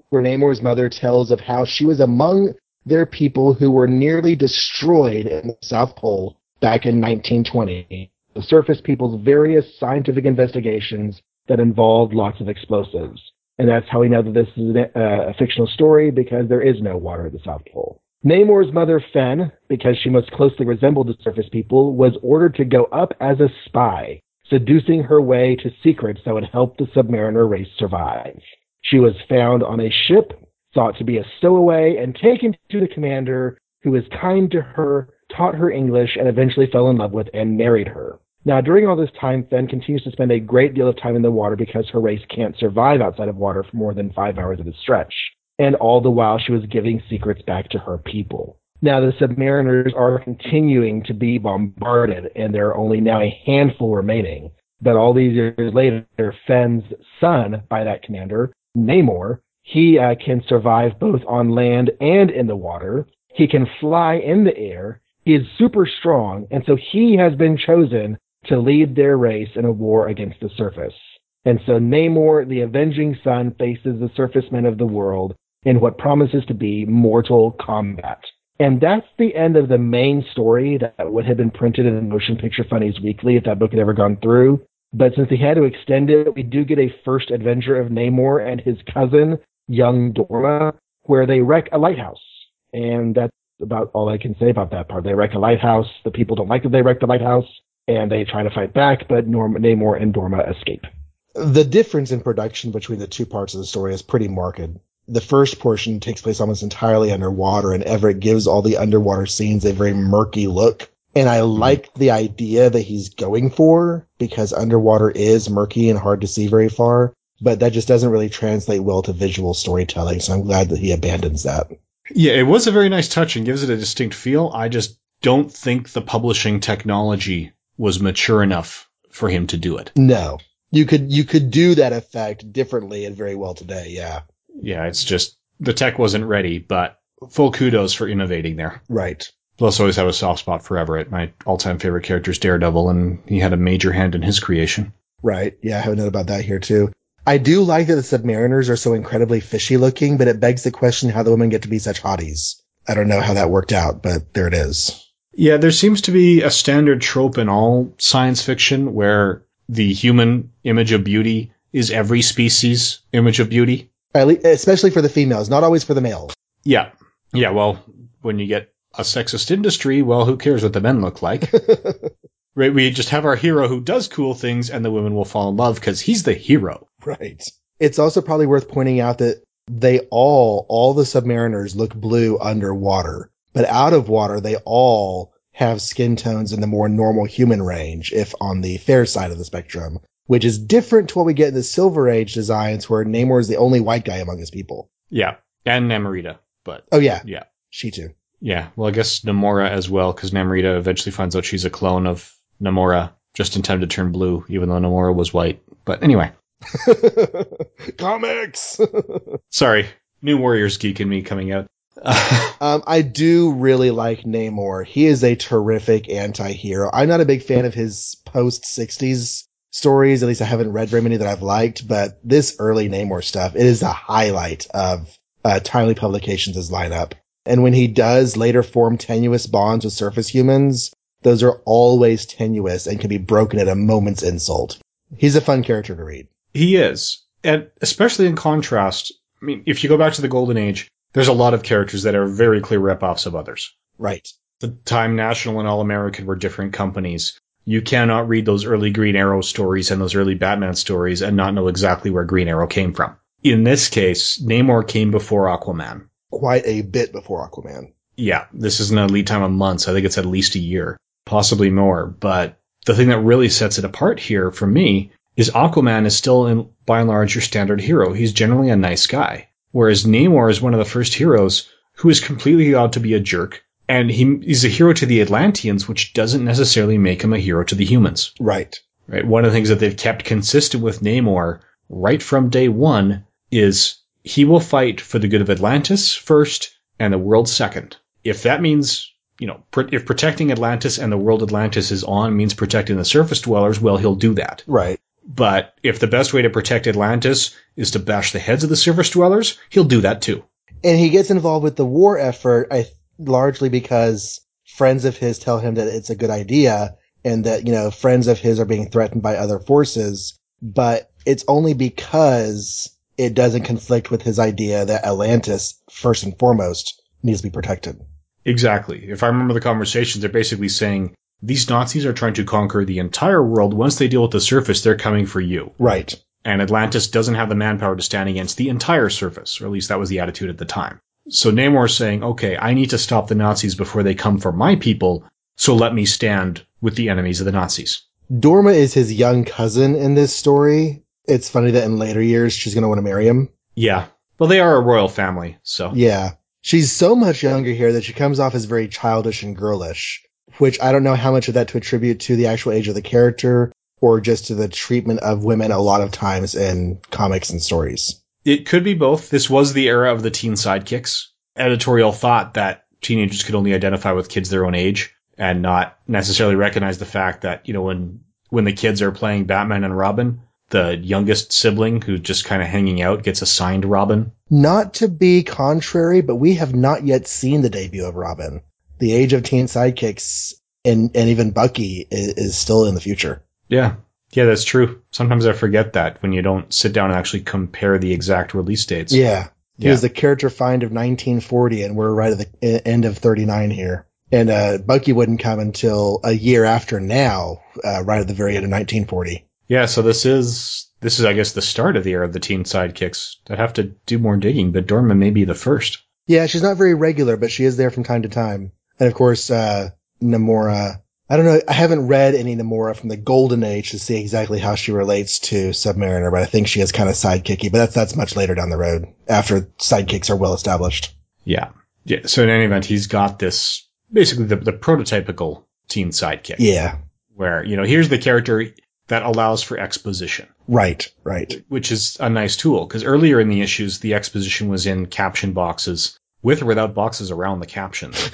where Namor's mother tells of how she was among their people who were nearly destroyed in the South Pole back in 1920. The surface people's various scientific investigations that involved lots of explosives. And that's how we know that this is a, uh, a fictional story because there is no water at the South Pole. Namor's mother, Fen, because she most closely resembled the surface people, was ordered to go up as a spy seducing her way to secrets that would help the Submariner race survive. She was found on a ship, thought to be a stowaway, and taken to the commander, who was kind to her, taught her English, and eventually fell in love with and married her. Now, during all this time, Fen continues to spend a great deal of time in the water because her race can't survive outside of water for more than five hours at a stretch. And all the while, she was giving secrets back to her people. Now, the submariners are continuing to be bombarded, and there are only now a handful remaining. But all these years later, Fen's son, by that commander, Namor, he uh, can survive both on land and in the water. He can fly in the air. He is super strong, and so he has been chosen to lead their race in a war against the surface. And so Namor, the avenging son, faces the surface men of the world in what promises to be mortal combat. And that's the end of the main story that would have been printed in the Motion Picture Funnies Weekly if that book had ever gone through. But since they had to extend it, we do get a first adventure of Namor and his cousin, young Dorma, where they wreck a lighthouse. And that's about all I can say about that part. They wreck a lighthouse. The people don't like that they wreck the lighthouse, and they try to fight back, but Norm- Namor and Dorma escape. The difference in production between the two parts of the story is pretty marked the first portion takes place almost entirely underwater, and Everett gives all the underwater scenes a very murky look. And I mm-hmm. like the idea that he's going for because underwater is murky and hard to see very far, but that just doesn't really translate well to visual storytelling. So I'm glad that he abandons that. Yeah, it was a very nice touch and gives it a distinct feel. I just don't think the publishing technology was mature enough for him to do it. No. You could you could do that effect differently and very well today, yeah yeah, it's just the tech wasn't ready, but full kudos for innovating there. Right. Plus, always have a soft spot for Everett. My all-time favorite character is Daredevil, and he had a major hand in his creation. Right. Yeah, I have a note about that here too. I do like that the Submariners are so incredibly fishy looking, but it begs the question how the women get to be such hotties. I don't know how that worked out, but there it is. Yeah, there seems to be a standard trope in all science fiction where the human image of beauty is every species image of beauty. Especially for the females, not always for the males. Yeah. Yeah, well, when you get a sexist industry, well, who cares what the men look like? [LAUGHS] right? We just have our hero who does cool things and the women will fall in love because he's the hero. Right. It's also probably worth pointing out that they all, all the submariners look blue underwater, but out of water, they all have skin tones in the more normal human range, if on the fair side of the spectrum, which is different to what we get in the Silver Age designs where Namor is the only white guy among his people. Yeah. And Namorita, but Oh yeah. Yeah. She too. yeah. Well, I guess Namora as well because Namorita eventually finds out she's a clone of Namora just in time to turn blue, even though Namora was white. But anyway, [LAUGHS] Comics. [LAUGHS] sorry. New Warriors geek in me coming out. [LAUGHS] um, I do really like Namor. He is a terrific anti-hero. I'm not a big fan of his post 60s stories. At least I haven't read very many that I've liked, but this early Namor stuff, it is the highlight of uh, Timely Publications' lineup. And when he does later form tenuous bonds with surface humans, those are always tenuous and can be broken at a moment's insult. He's a fun character to read. He is. And especially in contrast, I mean, if you go back to the Golden Age, there's a lot of characters that are very clear rip-offs of others. Right. The Time National and All American were different companies. You cannot read those early Green Arrow stories and those early Batman stories and not know exactly where Green Arrow came from. In this case, Namor came before Aquaman. Quite a bit before Aquaman. Yeah, this isn't a lead time of months. I think it's at least a year, possibly more. But the thing that really sets it apart here for me is Aquaman is still, in, by and large, your standard hero. He's generally a nice guy. Whereas Namor is one of the first heroes who is completely allowed to be a jerk. And he, he's a hero to the Atlanteans, which doesn't necessarily make him a hero to the humans. Right. Right. One of the things that they've kept consistent with Namor right from day one is he will fight for the good of Atlantis first and the world second. If that means, you know, pr- if protecting Atlantis and the world Atlantis is on means protecting the surface dwellers, well, he'll do that. Right. But if the best way to protect Atlantis is to bash the heads of the surface dwellers, he'll do that too. and he gets involved with the war effort I largely because friends of his tell him that it's a good idea and that you know friends of his are being threatened by other forces but it's only because it doesn't conflict with his idea that Atlantis first and foremost needs to be protected Exactly. If I remember the conversations, they're basically saying these Nazis are trying to conquer the entire world. Once they deal with the surface, they're coming for you. right and Atlantis doesn't have the manpower to stand against the entire surface, or at least that was the attitude at the time. So Namor's saying, okay, I need to stop the Nazis before they come for my people, so let me stand with the enemies of the Nazis. Dorma is his young cousin in this story it's funny that in later years she's going to want to marry him Yeah. Well, they are a royal family, so. Yeah. She's so much younger here that she comes off as very childish and girlish, which I don't know how much of that to attribute to the actual age of the character or just to the treatment of women a lot of times in comics and stories. It could be both. This was the era of the teen sidekicks. Editorial thought that teenagers could only identify with kids their own age and not necessarily recognize the fact that, you know, when, when the kids are playing Batman and Robin, the youngest sibling who's just kind of hanging out gets assigned Robin. Not to be contrary, but we have not yet seen the debut of Robin. The age of teen sidekicks and, and even Bucky is, is still in the future. Yeah. Yeah, that's true. Sometimes I forget that when you don't sit down and actually compare the exact release dates. Yeah. He Yeah. was the character find of 1940 and we're right at the end of 39 here. And, uh, Bucky wouldn't come until a year after now, uh, right at the very end of 1940. Yeah, so this is this is I guess the start of the era of the teen sidekicks. I'd have to do more digging, but Dorma may be the first. Yeah, she's not very regular, but she is there from time to time. And of course, uh, Namora. I don't know. I haven't read any Namora from the Golden Age to see exactly how she relates to Submariner, but I think she is kind of sidekicky. But that's that's much later down the road after sidekicks are well established. Yeah. Yeah. So in any event, he's got this basically the, the prototypical teen sidekick. Yeah. Where, you know, here's the character that allows for exposition, Right. Right. which is a nice tool. Because earlier in the issues, the exposition was in caption boxes with or without boxes around the captions.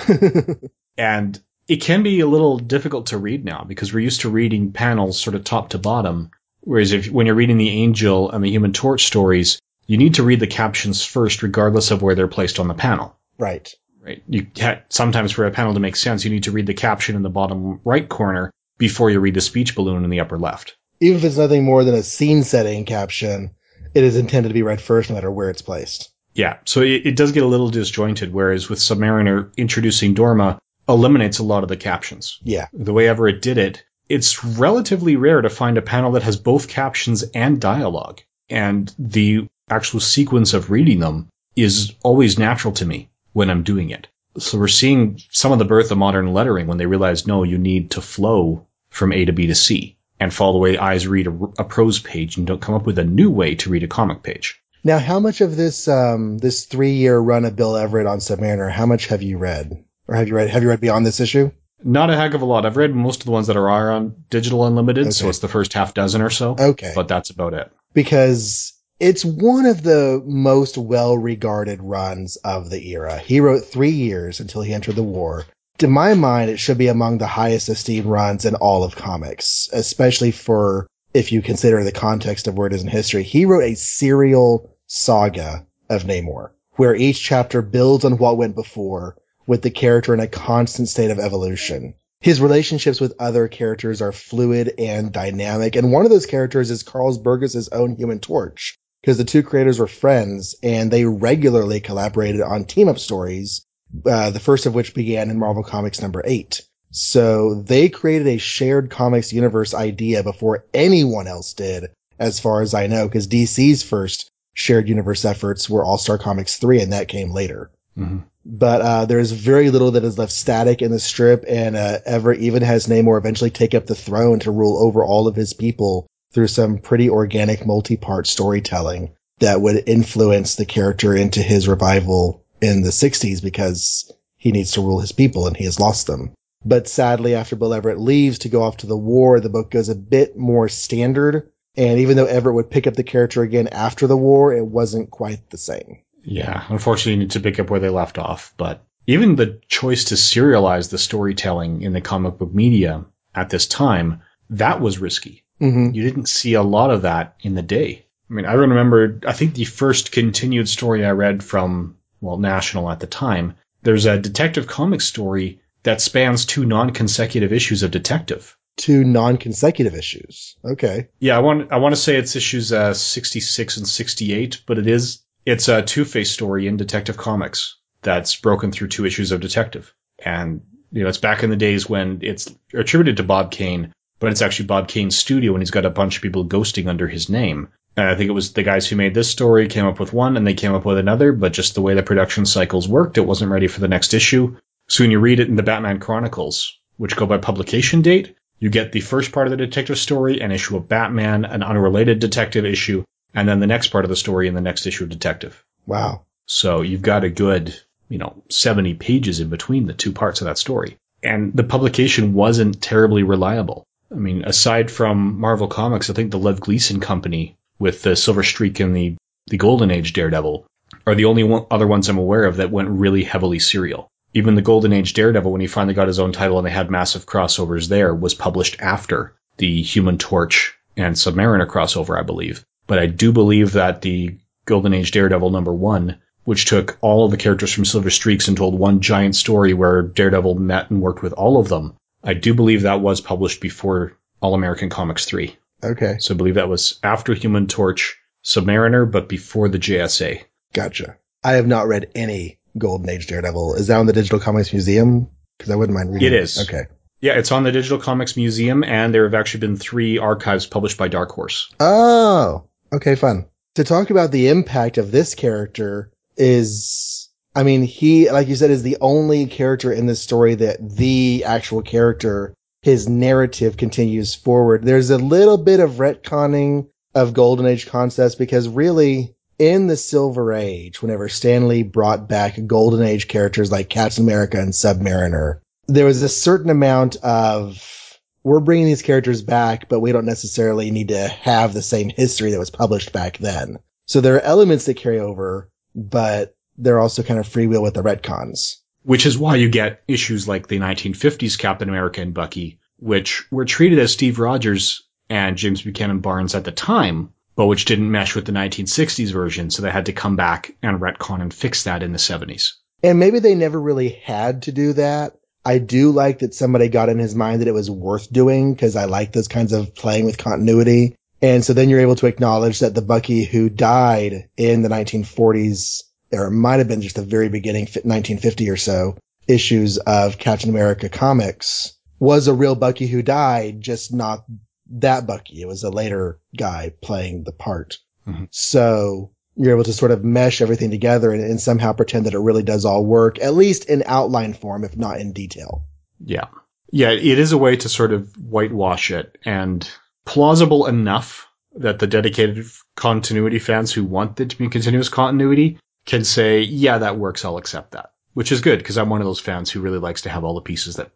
[LAUGHS] and it can be a little difficult to read now because we're used to reading panels sort of top to bottom Whereas if when you're reading the Angel and the Human Torch stories, you need to read the captions first, regardless of where they're placed on the panel. Right. Right. You ha- sometimes for a panel to make sense, you need to read the caption in the bottom right corner before you read the speech balloon in the upper left. Even if it's nothing more than a scene setting caption, it is intended to be read first no matter where it's placed. Yeah, so it, it does get a little disjointed, whereas with Submariner introducing Dorma eliminates a lot of the captions. Yeah. The way Everett did it, it's relatively rare to find a panel that has both captions and dialogue. And the actual sequence of reading them is always natural to me when I'm doing it. So we're seeing some of the birth of modern lettering when they realize, no, you need to flow from A to B to C and follow the way eyes read a, a prose page and don't come up with a new way to read a comic page. Now, how much of this um, this three year run of Bill Everett on Submariner? How much have you read, or have you read? Have you read beyond this issue? Not a heck of a lot. I've read most of the ones that are on Digital Unlimited, so it's the first half dozen or so. Okay, But that's about it. because it's one of the most well regarded runs of the era. He wrote three years until he entered the war. To my mind, it should be among the highest esteemed runs in all of comics, especially for if you consider the context of where it is in history. He wrote a serial saga of Namor, where each chapter builds on what went before, with the character in a constant state of evolution. His relationships with other characters are fluid and dynamic, and one of those characters is Carl Burgos' own Human Torch, because the two creators were friends and they regularly collaborated on team up stories, uh, the first of which began in Marvel Comics number eight. So they created a shared comics universe idea before anyone else did, as far as I know, because DC's first shared universe efforts were All Star Comics 3, and that came later. hmm But uh, there's very little that is left static in the strip, and uh, Everett even has Namor eventually take up the throne to rule over all of his people through some pretty organic multi-part storytelling that would influence the character into his revival in the 60s because he needs to rule his people and he has lost them. But sadly, after Bill Everett leaves to go off to the war, the book goes a bit more standard. And even though Everett would pick up the character again after the war, it wasn't quite the same. Yeah, unfortunately, you need to pick up where they left off. But even the choice to serialize the storytelling in the comic book media at this time, that was risky. hmm You didn't see a lot of that in the day. I mean, I remember, I think the first continued story I read from, well, National at the time, there's a Detective Comics story that spans two non-consecutive issues of Detective. Two non-consecutive issues. Okay. Yeah, I want I want to say it's issues uh, 66 and 68, but it is it's a Two-Face story in Detective Comics that's broken through two issues of Detective. And you know, it's back in the days when it's attributed to Bob Kane, but it's actually Bob Kane's studio and he's got a bunch of people ghosting under his name. And I think it was the guys who made this story came up with one and they came up with another, but just the way the production cycles worked, it wasn't ready for the next issue. So when you read it in the Batman Chronicles, which go by publication date, you get the first part of the detective story, an issue of Batman, an unrelated detective issue, and then the next part of the story in the next issue of Detective. Wow. So you've got a good, you know, 70 pages in between the two parts of that story. And the publication wasn't terribly reliable. I mean, aside from Marvel Comics, I think the Lev Gleason company with the Silver Streak and the, the Golden Age Daredevil are the only one, other ones I'm aware of that went really heavily serial. Even the Golden Age Daredevil, when he finally got his own title and they had massive crossovers there, was published after the Human Torch and Submariner crossover, I believe. But I do believe that the Golden Age Daredevil number one, which took all of the characters from Silver Streaks and told one giant story where Daredevil met and worked with all of them, I do believe that was published before All American Comics 3. Okay. So I believe that was after Human Torch, Submariner, but before the JSA. Gotcha. I have not read any Golden Age Daredevil. Is that on the Digital Comics Museum? Because I wouldn't mind reading. It is. It. Okay. Yeah, it's on the Digital Comics Museum, and there have actually been three archives published by Dark Horse. Oh, okay, fun. To talk about the impact of this character is, I mean, he, like you said, is the only character in this story that the actual character, his narrative continues forward. There's a little bit of retconning of Golden Age concepts because really, in the Silver Age, whenever Stan Lee brought back Golden Age characters like Captain America and Submariner, there was a certain amount of we're bringing these characters back, but we don't necessarily need to have the same history that was published back then. So there are elements that carry over, but they're also kind of freewheel with the retcons. Which is why you get issues like the 1950s Captain America and Bucky, which were treated as Steve Rogers and James Buchanan Barnes at the time, but which didn't mesh with the 1960s version, so they had to come back and retcon and fix that in the 70s. And maybe they never really had to do that. I do like that somebody got in his mind that it was worth doing because I like those kinds of playing with continuity. And so then you're able to acknowledge that the Bucky who died in the 1940s, or it might have been just the very beginning, 1950 or so issues of Captain America comics was a real Bucky who died, just not that Bucky. It was a later guy playing the part. Mhm. So you're able to sort of mesh everything together and, and somehow pretend that it really does all work, at least in outline form, if not in detail. Yeah. Yeah, it is a way to sort of whitewash it and plausible enough that the dedicated continuity fans who want it to be continuous continuity can say, yeah, that works. I'll accept that, which is good because I'm one of those fans who really likes to have all the pieces that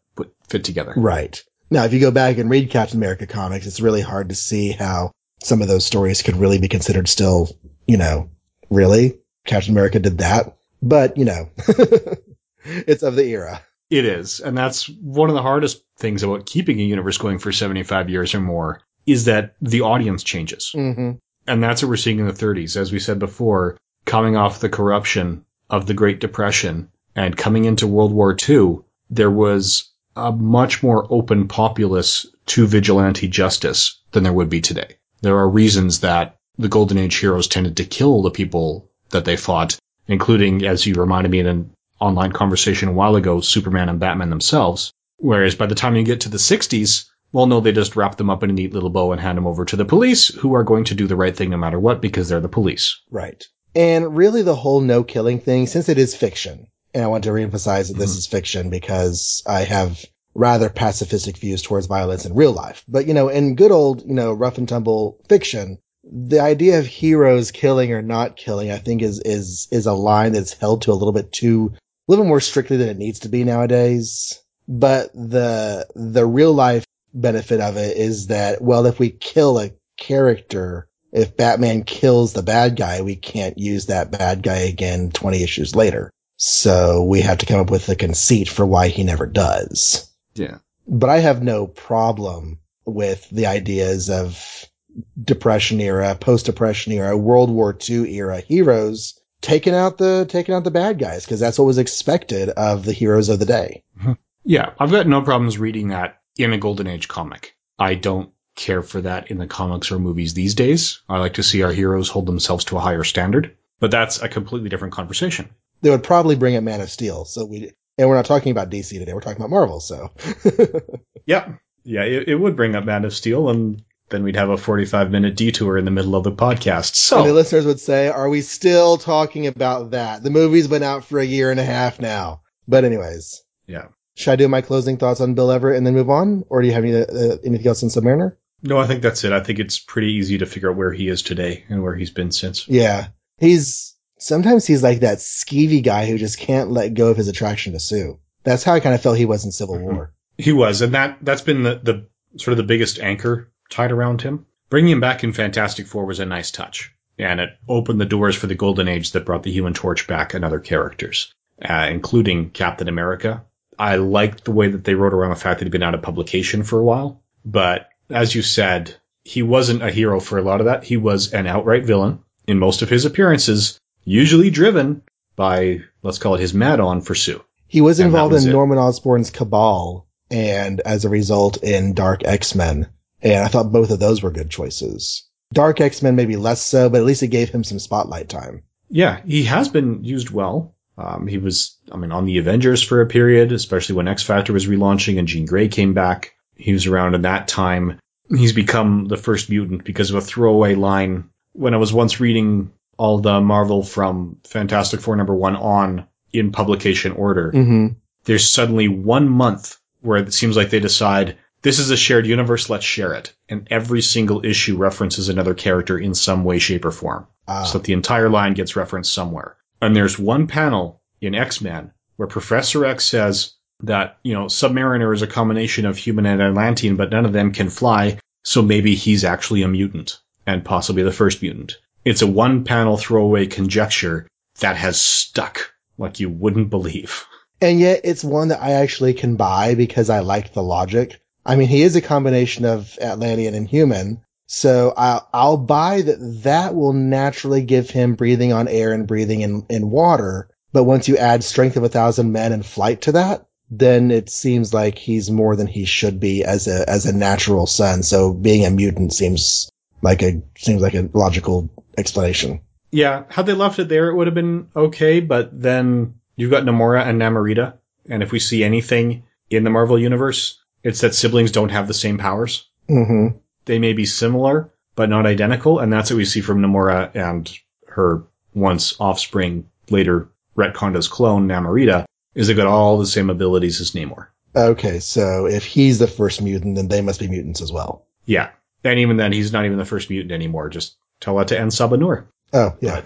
fit together. Right. Now, if you go back and read Captain America comics, it's really hard to see how some of those stories could really be considered still, you know, really? Captain America did that? But, you know, [LAUGHS] it's of the era. It is. And that's one of the hardest things about keeping a universe going for 75 years or more is that the audience changes. Mm-hmm. And that's what we're seeing in the 30s. As we said before, coming off the corruption of the Great Depression and coming into World War II, there was a much more open populace to vigilante justice than there would be today. There are reasons that the Golden Age heroes tended to kill the people that they fought, including, as you reminded me in an online conversation a while ago, Superman and Batman themselves. Whereas by the time you get to the 60s, well, no, they just wrap them up in a neat little bow and hand them over to the police, who are going to do the right thing no matter what because they're the police. Right. And really the whole no killing thing, since it is fiction, and I want to reemphasize that this Mhm. is fiction because I have rather pacifistic views towards violence in real life. But, you know, in good old, you know, rough and tumble fiction, the idea of heroes killing or not killing, I think is, is, is a line that's held to a little bit too, a little more strictly than it needs to be nowadays. But the, the real life benefit of it is that, well, if we kill a character, if Batman kills the bad guy, we can't use that bad guy again 20 issues later. So we have to come up with a conceit for why he never does. Yeah. But I have no problem with the ideas of depression era, post depression era, World War II era heroes taking out the, taking out the bad guys because that's what was expected of the heroes of the day. Mm-hmm. Yeah, I've got no problems reading that in a Golden Age comic. I don't care for that in the comics or movies these days. I like to see our heroes hold themselves to a higher standard, but that's a completely different conversation. They would probably bring up Man of Steel. So we, and we're not talking about DC today. We're talking about Marvel. So [LAUGHS] Yep. Yeah, it, it would bring up Man of Steel, and then we'd have a 45 minute detour in the middle of the podcast. And the So, listeners would say, are we still talking about that? The movie's been out for a year and a half now. But anyways, yeah. should I do my closing thoughts on Bill Everett and then move on? Or do you have any, uh, anything else on Submariner? No, I think that's it. I think it's pretty easy to figure out where he is today and where he's been since. Yeah. He's, sometimes he's like that skeevy guy who just can't let go of his attraction to Sue. That's how I kind of felt he was in Civil Mhm. War. He was, and that that's been the, the sort of the biggest anchor tied around him. Bringing him back in Fantastic Four was a nice touch, and it opened the doors for the Golden Age that brought the Human Torch back and other characters, uh, including Captain America. I liked the way that they wrote around the fact that he'd been out of publication for a while, but as you said, he wasn't a hero for a lot of that. He was an outright villain in most of his appearances, usually driven by let's call it his mad on for Sue. He was involved was in it. Norman Osborn's Cabal and as a result in Dark X-Men. And I thought both of those were good choices. Dark X-Men maybe less so, but at least it gave him some spotlight time. Yeah, he has been used well. Um, he was, I mean, on the Avengers for a period, especially when X Factor was relaunching and Jean Grey came back. He was around in that time. He's become the first mutant because of a throwaway line. When I was once reading all the Marvel from Fantastic Four number one on in publication order, Mm-hmm. there's suddenly one month where it seems like they decide this is a shared universe, let's share it. And every single issue references another character in some way, shape, or form Uh, so that the entire line gets referenced somewhere. And there's one panel in X-Men where Professor X says that, you know, Submariner is a combination of human and Atlantean, but none of them can fly, so maybe he's actually a mutant, and possibly the first mutant. It's a one panel throwaway conjecture that has stuck like you wouldn't believe. and yet it's one that I actually can buy because I like the logic. I mean, he is a combination of Atlantean and human. So I'll, I'll buy that that will naturally give him breathing on air and breathing in, in water. But once you add strength of a thousand men and flight to that, then it seems like he's more than he should be as a, as a natural son. So being a mutant seems like a, seems like a logical explanation. Yeah, had they left it there, it would have been okay. But then you've got Namora and Namorita, and if we see anything in the Marvel universe, it's that siblings don't have the same powers. Mm-hmm. They may be similar, but not identical, and that's what we see from Namora and her once offspring, later retconned as clone Namorita. Is they got all the same abilities as Namor. Okay, so if he's the first mutant, then they must be mutants as well. Yeah, and even then, he's not even the first mutant anymore. Just tell that to En Sabah Nur. Oh, yeah.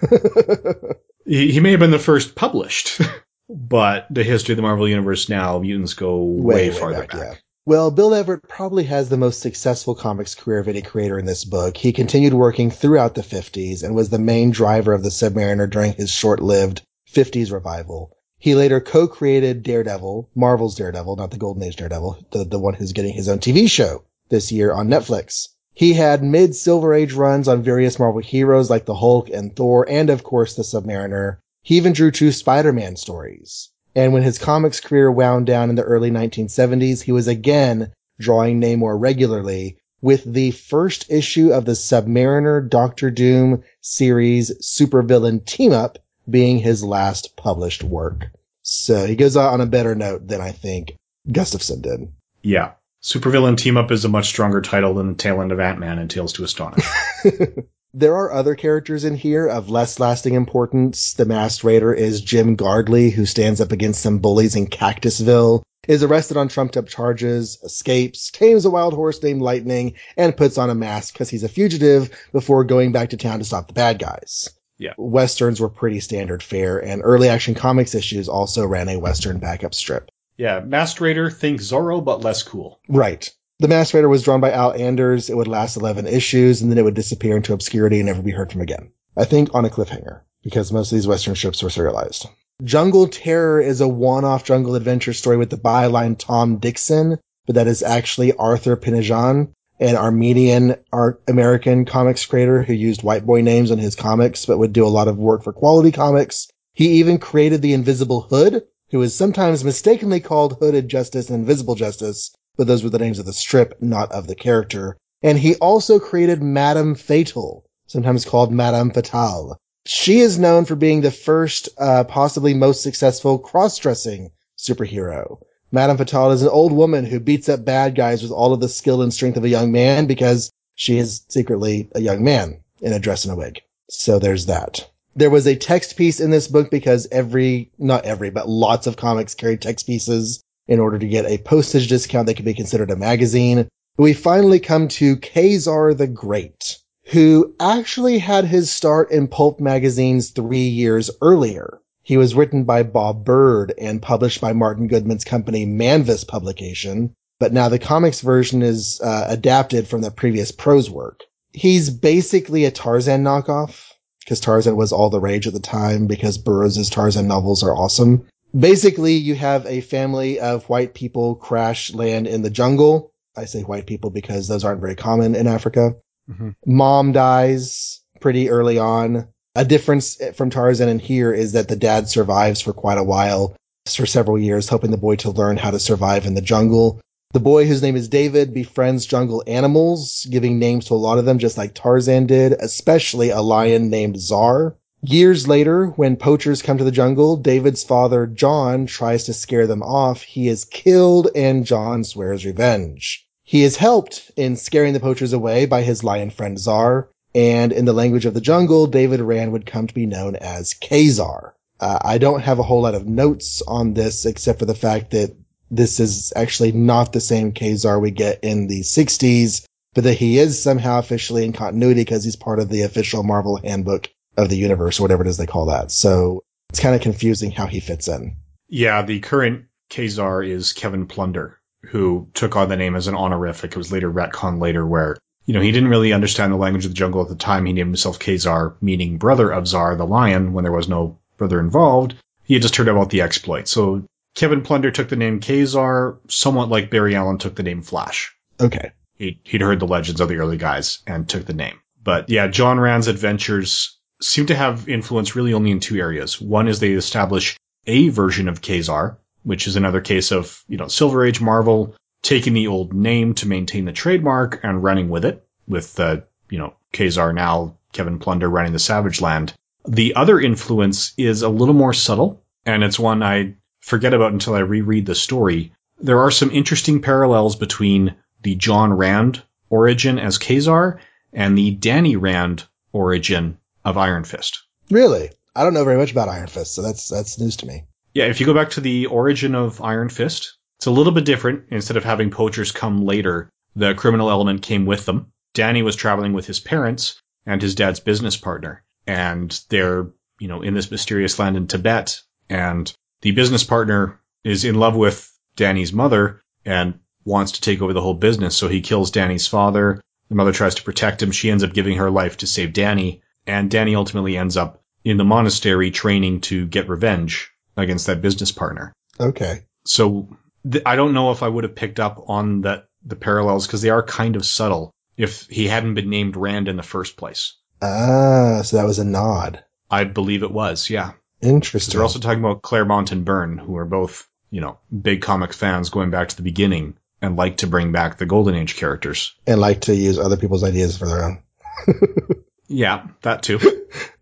He, he may have been the first published, [LAUGHS] but the history of the Marvel Universe now, mutants go way, farther back. yeah. Well, Bill Everett probably has the most successful comics career of any creator in this book. He continued working throughout the 50s and was the main driver of the Submariner during his short-lived 50s revival. He later co-created Daredevil, Marvel's Daredevil, not the Golden Age Daredevil, the, the one who's getting his own TV show this year on Netflix. He had mid Silver Age runs on various Marvel heroes like the Hulk and Thor, and of course the Submariner. He even drew two Spider-Man stories. And when his comics career wound down in the early 1970s, he was again drawing Namor regularly with the first issue of the Submariner Doctor Doom series supervillain team up being his last published work. So he goes out on a better note than I think Gustavson did. Yeah. Supervillain Team Up is a much stronger title than the tail end of Ant-Man and Tales to Astonish. [LAUGHS] There are other characters in here of less lasting importance. The masked raider is Jim Gardley, who stands up against some bullies in Cactusville, is arrested on trumped up charges, escapes, tames a wild horse named Lightning, and puts on a mask because he's a fugitive before going back to town to stop the bad guys. Yeah. Westerns were pretty standard fare, and early action comics issues also ran a Western backup strip. Yeah, Raider, think Zorro, but less cool. Right. The Raider was drawn by Al Anders. It would last 11 issues, and then it would disappear into obscurity and never be heard from again. I think on a cliffhanger, because most of these Western strips were serialized. Jungle Terror is a one-off jungle adventure story with the byline Tom Dixon, but that is actually Arthur Pinajan, an Armenian art American comics creator who used white boy names on his comics, but would do a lot of work for quality comics. He even created the Invisible Hood, who is sometimes mistakenly called Hooded Justice and Invisible Justice, but those were the names of the strip, not of the character. And he also created Madame Fatal, sometimes called Madame Fatale. She is known for being the first, uh, possibly most successful cross-dressing superhero. Madame Fatale is an old woman who beats up bad guys with all of the skill and strength of a young man because she is secretly a young man in a dress and a wig. So there's that. There was a text piece in this book because every, not every, but lots of comics carried text pieces in order to get a postage discount that could be considered a magazine. We finally come to Kazar the Great, who actually had his start in pulp magazines three years earlier. He was written by Bob Byrd and published by Martin Goodman's company Manvis Publication, but now the comics version is uh, adapted from the previous prose work. He's basically a Tarzan knockoff, because Tarzan was all the rage at the time because Burroughs' Tarzan novels are awesome. Basically, you have a family of white people crash land in the jungle. I say white people because those aren't very common in Africa. Mhm. Mom dies pretty early on. A difference from Tarzan and here is that the dad survives for quite a while, for several years, hoping the boy to learn how to survive in the jungle. The boy, whose name is David, befriends jungle animals, giving names to a lot of them, just like Tarzan did, especially a lion named Zar. Years later, when poachers come to the jungle, David's father, John, tries to scare them off. He is killed and John swears revenge. He is helped in scaring the poachers away by his lion friend Zar, and in the language of the jungle, David Rand would come to be known as Kazar. Uh, I don't have a whole lot of notes on this except for the fact that this is actually not the same Kazar we get in the 60s, but that he is somehow officially in continuity because he's part of the official Marvel handbook of the universe or whatever it is they call that. So it's kind of confusing how he fits in. Yeah, the current Kazar is Kevin Plunder, who took on the name as an honorific. It was later retcon later where, you know, he didn't really understand the language of the jungle at the time. He named himself Kazar, meaning brother of Zar the lion, when there was no brother involved. He had just heard about the exploit. So Kevin Plunder took the name Ka-Zar, somewhat like Barry Allen took the name Flash. Okay. He, he'd heard the legends of the early guys and took the name. But yeah, John Rand's adventures seem to have influence really only in two areas. One is they establish a version of Ka-Zar, which is another case of, you know, Silver Age Marvel taking the old name to maintain the trademark and running with it, with, uh, you know, Ka-Zar now, Kevin Plunder running the Savage Land. The other influence is a little more subtle, and it's one I forget about until I reread the story. There are some interesting parallels between the John Rand origin as Ka-Zar and the Danny Rand origin of Iron Fist. Really? I don't know very much about Iron Fist, so that's that's news to me. Yeah, if you go back to the origin of Iron Fist, it's a little bit different. Instead of having poachers come later, the criminal element came with them. Danny was traveling with his parents and his dad's business partner, and they're, you know, in this mysterious land in Tibet, and the business partner is in love with Danny's mother and wants to take over the whole business, so he kills Danny's father. The mother tries to protect him. She ends up giving her life to save Danny, and Danny ultimately ends up in the monastery training to get revenge against that business partner. Okay. So th- I don't know if I would have picked up on that the parallels because they are kind of subtle if he hadn't been named Rand in the first place. Ah, so that was a nod. I believe it was, yeah. Interesting. They're also talking about Claremont and Byrne, who are both, you know, big comic fans going back to the beginning and like to bring back the Golden Age characters. and like to use other people's ideas for their own. [LAUGHS] Yeah, that too. [LAUGHS]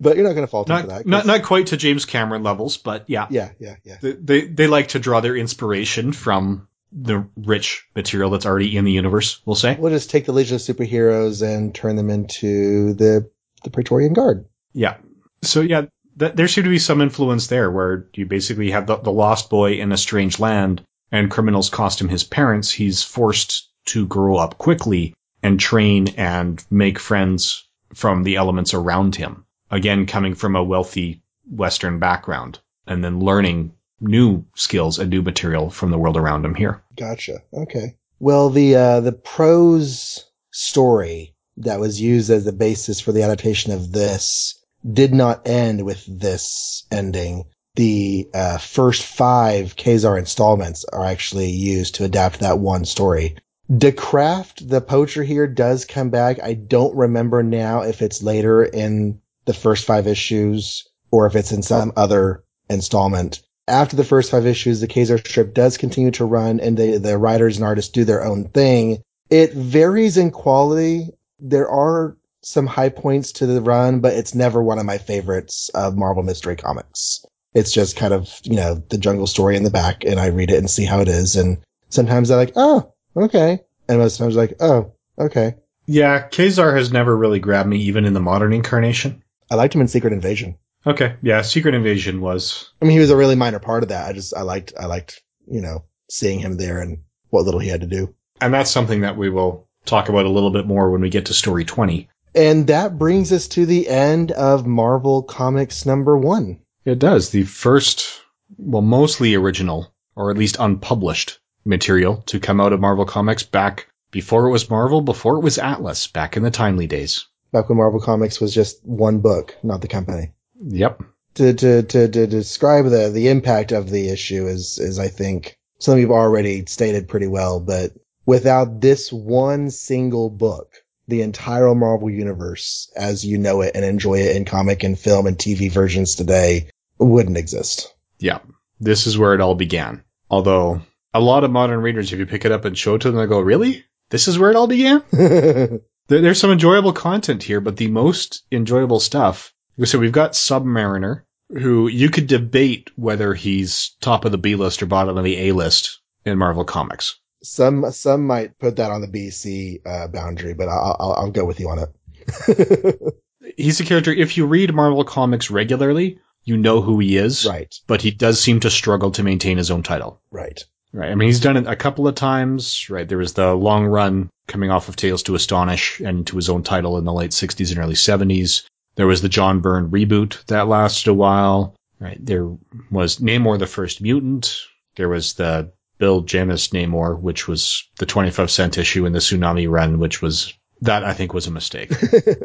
But you're not going to fault him for that. not not quite to James Cameron levels, but yeah. Yeah, yeah, yeah. They, they they like to draw their inspiration from the rich material that's already in the universe, we'll say. We'll just take the Legion of Superheroes and turn them into the the Praetorian Guard. Yeah. So yeah, th- there seemed to be some influence there where you basically have the, the lost boy in a strange land and criminals cost him his parents. He's forced to grow up quickly and train and make friends from the elements around him. Again, coming from a wealthy Western background and then learning new skills and new material from the world around him here. Gotcha. Okay. Well, the uh, the prose story that was used as the basis for the adaptation of this did not end with this ending. The uh, first five Ka-Zar installments are actually used to adapt that one story. DeCraft, the poacher here, does come back. I don't remember now if it's later in the first five issues or if it's in some other installment after the first five issues, the Ka-Zar strip does continue to run and the, the writers and artists do their own thing. It varies in quality. There are some high points to the run, but it's never one of my favorites of Marvel Mystery Comics. It's just kind of, you know, the jungle story in the back and I read it and see how it is. And sometimes I'm like, oh, okay. And most times I'm like, oh, okay. Yeah, Ka-Zar has never really grabbed me even in the modern incarnation. I liked him in Secret Invasion. Okay, yeah, Secret Invasion was I mean, he was a really minor part of that. I just, I liked, I liked, you know, seeing him there and what little he had to do. and that's something that we will talk about a little bit more when we get to story 20. And that brings us to the end of Marvel Comics number one. It does. The first, well, mostly original, or at least unpublished material to come out of Marvel Comics back before it was Marvel, before it was Atlas, back in the timely days. Back when Marvel Comics was just one book, not the company. Yep. To, to, to, to describe the, the impact of the issue is, is I think something you've already stated pretty well, but without this one single book, the entire Marvel universe as you know it and enjoy it in comic and film and TV versions today wouldn't exist. Yeah. This is where it all began. Although, a lot of modern readers, if you pick it up and show it to them, they go, really? This is where it all began? [LAUGHS] There, there's some enjoyable content here, but the most enjoyable stuff. So we've got Submariner, who you could debate whether he's top of the B list or bottom of the A list in Marvel Comics. Some, some might put that on the BC, uh, boundary, but I'll, I'll, I'll go with you on it. [LAUGHS] He's a character, if you read Marvel Comics regularly, you know who he is, right, but he does seem to struggle to maintain his own title. right. Right. I mean, he's done it a couple of times, right? There was the long run coming off of Tales to Astonish and to his own title in the late 60s and early 70s. There was the John Byrne reboot that lasted a while, right? There was Namor the First Mutant. There was the Bill Jemas Namor, which was the 25 cent issue in the Tsunami run, which was, that I think was a mistake.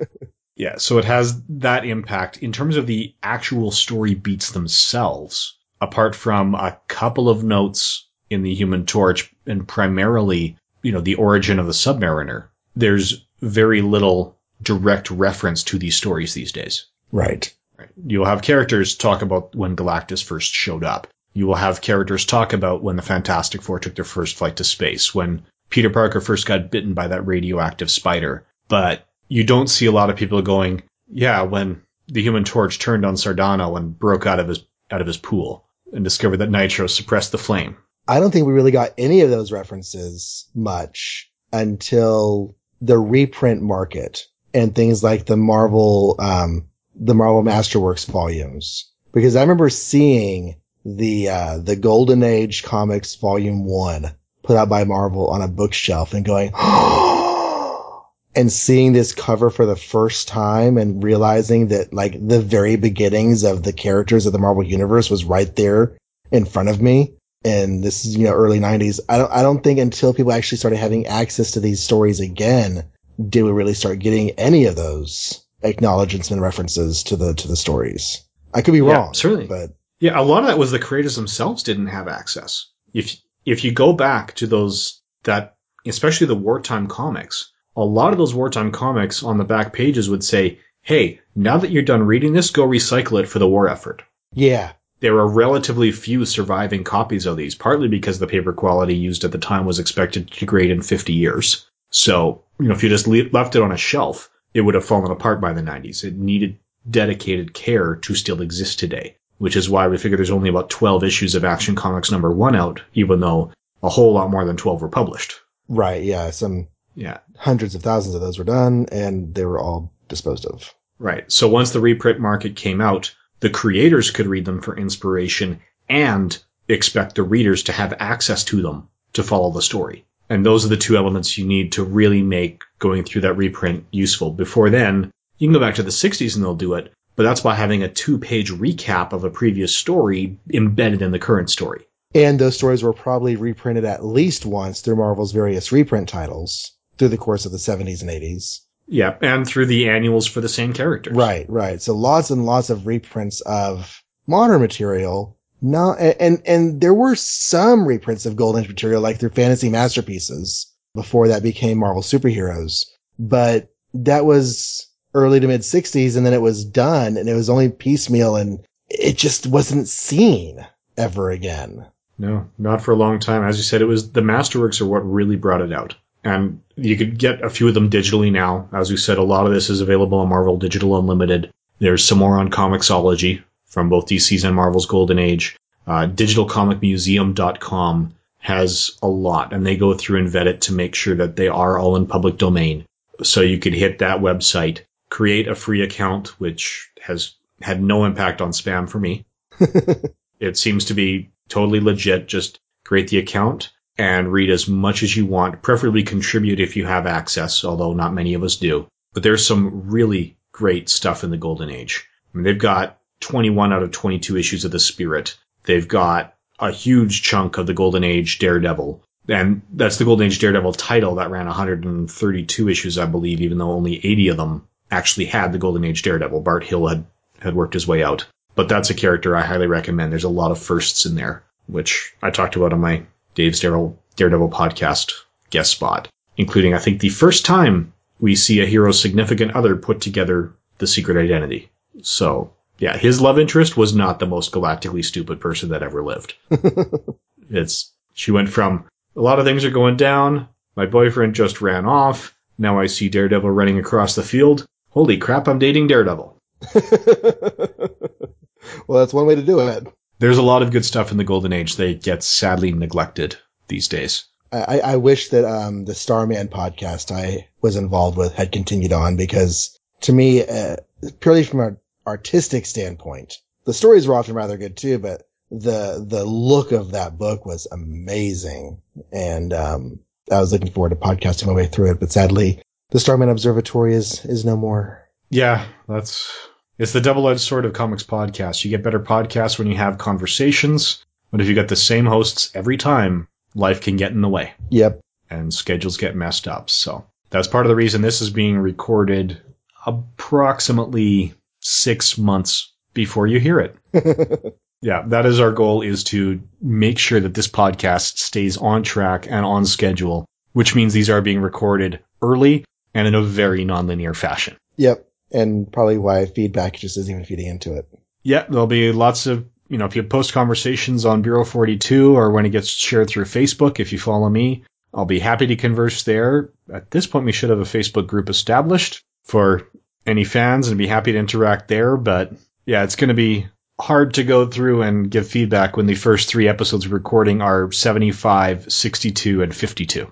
[LAUGHS] yeah. So it has that impact in terms of the actual story beats themselves. apart from a couple of notes in the Human Torch and primarily, you know, the origin of the Submariner, there's very little direct reference to these stories these days. Right. Right. You'll have characters talk about when Galactus first showed up. You will have characters talk about when the Fantastic Four took their first flight to space, when Peter Parker first got bitten by that radioactive spider. But you don't see a lot of people going, yeah, when the Human Torch turned on Sardano and broke out of his out of his pool and discovered that Nitro suppressed the flame. I don't think we really got any of those references much until the reprint market and things like the Marvel, um, the Marvel Masterworks volumes. Because I remember seeing the, uh, the Golden Age comics volume one put out by Marvel on a bookshelf and going, [GASPS] and seeing this cover for the first time and realizing that like the very beginnings of the characters of the Marvel universe was right there in front of me. And this is, you know, early nineties. I don't, I don't think until people actually started having access to these stories again, did we really start getting any of those acknowledgements and references to the, to the stories. I could be Yeah, wrong. certainly. But Yeah, a lot of that was the creators themselves didn't have access. If if you go back to those that especially the wartime comics, a lot of those wartime comics on the back pages would say, "Hey, now that you're done reading this, go recycle it for the war effort." yeah, There are relatively few surviving copies of these, partly because the paper quality used at the time was expected to degrade in 50 years. So, you know, if you just le- left it on a shelf, it would have fallen apart by the 90s. It needed dedicated care to still exist today, which is why we figure there's only about 12 issues of Action Comics number one out, even though a whole lot more than 12 were published. right. Yeah. Some Yeah. hundreds of thousands of those were done and they were all disposed of. Right. So once the reprint market came out, the creators could read them for inspiration and expect the readers to have access to them to follow the story. And those are the two elements you need to really make going through that reprint useful. Before then, you can go back to the 60s and they'll do it, but that's by having a two page recap of a previous story embedded in the current story. And those stories were probably reprinted at least once through Marvel's various reprint titles through the course of the 70s and 80s. Yeah, and through the annuals for the same characters. Right, right. So lots and lots of reprints of modern material. No, and, and, and there were some reprints of Golden Age material, like through Fantasy Masterpieces before that became Marvel Superheroes. But that was early to mid 60s and then it was done and it was only piecemeal and it just wasn't seen ever again. No, not for a long time. As you said, it was the Masterworks are what really brought it out. And you could get a few of them digitally now. As you said, a lot of this is available on Marvel Digital Unlimited. There's some more on Comixology from both DC's and Marvel's Golden Age. Uh, digitalcomicmuseum.com has a lot, and they go through and vet it to make sure that they are all in public domain. So you could hit that website, create a free account, which has had no impact on spam for me. [LAUGHS] It seems to be totally legit. Just create the account and read as much as you want, preferably contribute if you have access, although not many of us do. But there's some really great stuff in the Golden Age. I mean, they've got 21 out of 22 issues of The Spirit. They've got a huge chunk of the Golden Age Daredevil. And that's the Golden Age Daredevil title that ran 132 issues, I believe, even though only 80 of them actually had the Golden Age Daredevil. Bart Hill had, had worked his way out. But that's a character I highly recommend. There's a lot of firsts in there, which I talked about on my Dave's Daredevil, Daredevil podcast guest spot, including, I think, the first time we see a hero's significant other put together the secret identity. So, yeah, his love interest was not the most galactically stupid person that ever lived. [LAUGHS] it's, she went from, a lot of things are going down, my boyfriend just ran off, now I see Daredevil running across the field. Holy crap, I'm dating Daredevil. [LAUGHS] well, that's one way to do it. There's a lot of good stuff in the Golden Age that gets sadly neglected these days. I, I wish that um, the Starman podcast I was involved with had continued on because to me, uh, purely from an artistic standpoint, the stories were often rather good too, but the the look of that book was amazing, and um, I was looking forward to podcasting my way through it. But sadly, the Starman Observatory is is no more. Yeah, that's it's the double-edged sword of comics podcasts. You get better podcasts when you have conversations, but if you got the same hosts every time, life can get in the way Yep. and schedules get messed up. So that's part of the reason this is being recorded approximately six months before you hear it. [LAUGHS] Yeah, that is our goal is to make sure that this podcast stays on track and on schedule, which means these are being recorded early and in a very nonlinear fashion. Yep. And probably why feedback just isn't even feeding into it. Yeah, there'll be lots of, you know, if you post conversations on Bureau 42 or when it gets shared through Facebook, if you follow me, I'll be happy to converse there. At this point, we should have a Facebook group established for any fans and be happy to interact there. But yeah, it's going to be hard to go through and give feedback when the first three episodes of recording are 75, 62, and 52.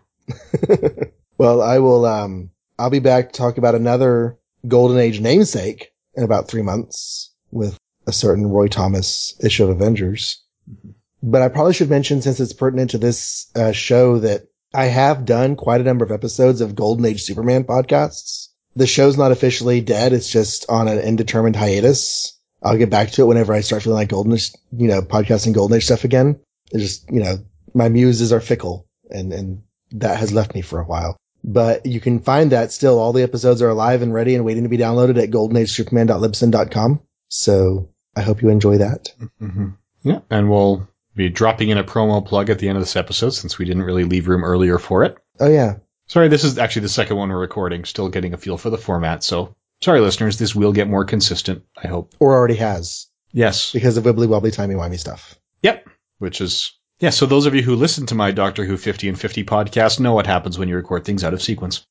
[LAUGHS] well, I will, um, I'll be back to talk about another Golden Age namesake in about three months with a certain Roy Thomas issue of Avengers. Mm-hmm. But I probably should mention, since it's pertinent to this uh, show, that I have done quite a number of episodes of Golden Age Superman podcasts. The show's not officially dead. It's just on an indeterminate hiatus. I'll get back to it whenever I start feeling like Golden Age, you know, podcasting Golden Age stuff again. It's just, you know, my muses are fickle and, and that has left me for a while. But you can find that still. All the episodes are alive and ready and waiting to be downloaded at goldenagesuperman.libsyn.com. So I hope you enjoy that. Mm-hmm. Yeah. And we'll be dropping in a promo plug at the end of this episode since we didn't really leave room earlier for it. Oh, yeah. Sorry, this is actually the second one we're recording, still getting a feel for the format. So sorry, listeners, this will get more consistent, I hope. Or already has. Yes. Because of wibbly wobbly timey wimey stuff. Yep. Which is, yeah, so those of you who listen to my Doctor Who 50 and 50 podcast know what happens when you record things out of sequence.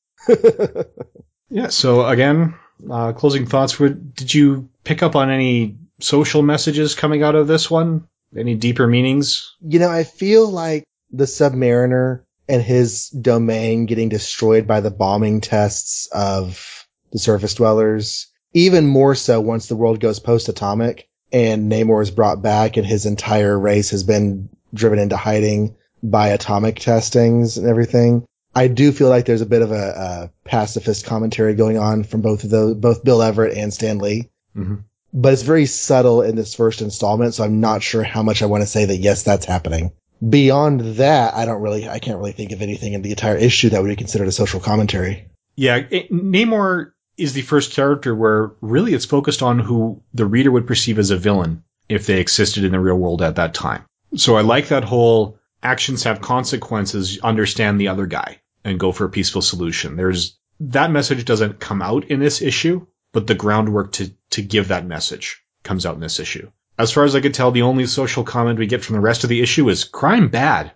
[LAUGHS] yeah, so again, uh, closing thoughts. Did you pick up on any social messages coming out of this one? Any deeper meanings? You know, I feel like the Submariner and his domain getting destroyed by the bombing tests of the surface dwellers, even more so once the world goes post-atomic and Namor is brought back and his entire race has been driven into hiding by atomic testings and everything. I do feel like there's a bit of a, a pacifist commentary going on from both of those, both Bill Everett and Stan Lee. Mm-hmm but it's very subtle in this first installment. So I'm not sure how much I want to say that yes, that's happening. Beyond that, I don't really, I can't really think of anything in the entire issue that would be considered a social commentary. Yeah, it, Namor is the first character where really it's focused on who the reader would perceive as a villain if they existed in the real world at that time. So I like that whole actions have consequences, understand the other guy and go for a peaceful solution. There's that message doesn't come out in this issue, but the groundwork to, to give that message comes out in this issue. As far as I could tell, the only social comment we get from the rest of the issue is crime bad.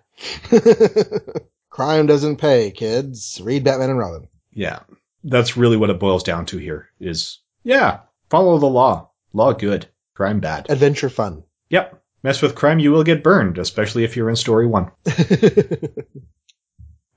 [LAUGHS] crime doesn't pay, kids. Read Batman and Robin. Yeah. That's really what it boils down to here is, yeah, follow the law. Law good. Crime bad. Adventure fun. Yep. Mess with crime, you will get burned, especially if you're in story one. [LAUGHS]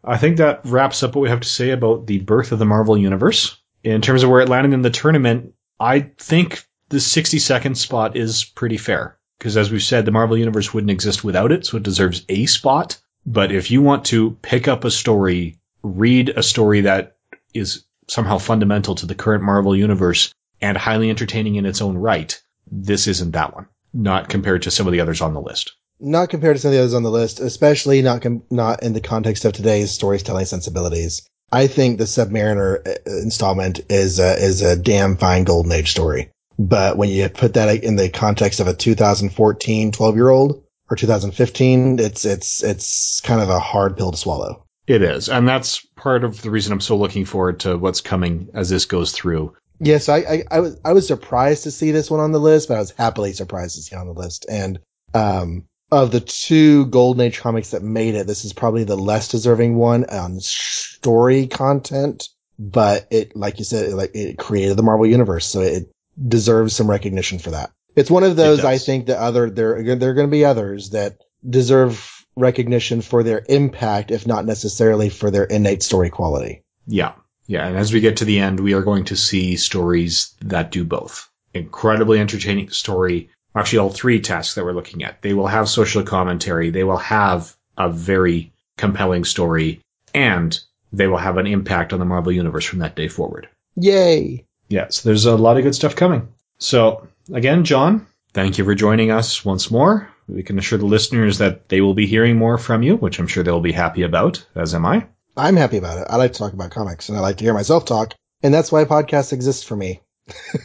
I think that wraps up what we have to say about the birth of the Marvel Universe in terms of where it landed in the tournament, I think the 62nd spot is pretty fair. Because as we've said, the Marvel Universe wouldn't exist without it, so it deserves a spot. But if you want to pick up a story, read a story that is somehow fundamental to the current Marvel Universe and highly entertaining in its own right, this isn't that one. Not compared to some of the others on the list. Not compared to some of the others on the list, especially not com- not in the context of today's storytelling sensibilities. I think the Submariner uh, installment is a, is a damn fine golden age story. But when you put that in the context of a 2014 12 year old or 2015, it's, it's, it's kind of a hard pill to swallow. It is. And that's part of the reason I'm so looking forward to what's coming as this goes through. Yes, I, I, I was, I was surprised to see this one on the list, but I was happily surprised to see it on the list. And, um, of the two Golden Age comics that made it, this is probably the less deserving one on story content, but it, like you said, it, like it created the Marvel universe, so it deserves some recognition for that. It's one of those I think that other there there are going to be others that deserve recognition for their impact, if not necessarily for their innate story quality. Yeah, yeah, and as we get to the end, we are going to see stories that do both. Incredibly entertaining story actually all three tasks that we're looking at. They will have social commentary. They will have a very compelling story and they will have an impact on the Marvel universe from that day forward. Yay. Yes, there's a lot of good stuff coming. So again, John, thank you for joining us once more. We can assure the listeners that they will be hearing more from you, which I'm sure they'll be happy about, as am I. I'm happy about it. I like to talk about comics and I like to hear myself talk. And that's why podcasts exist for me.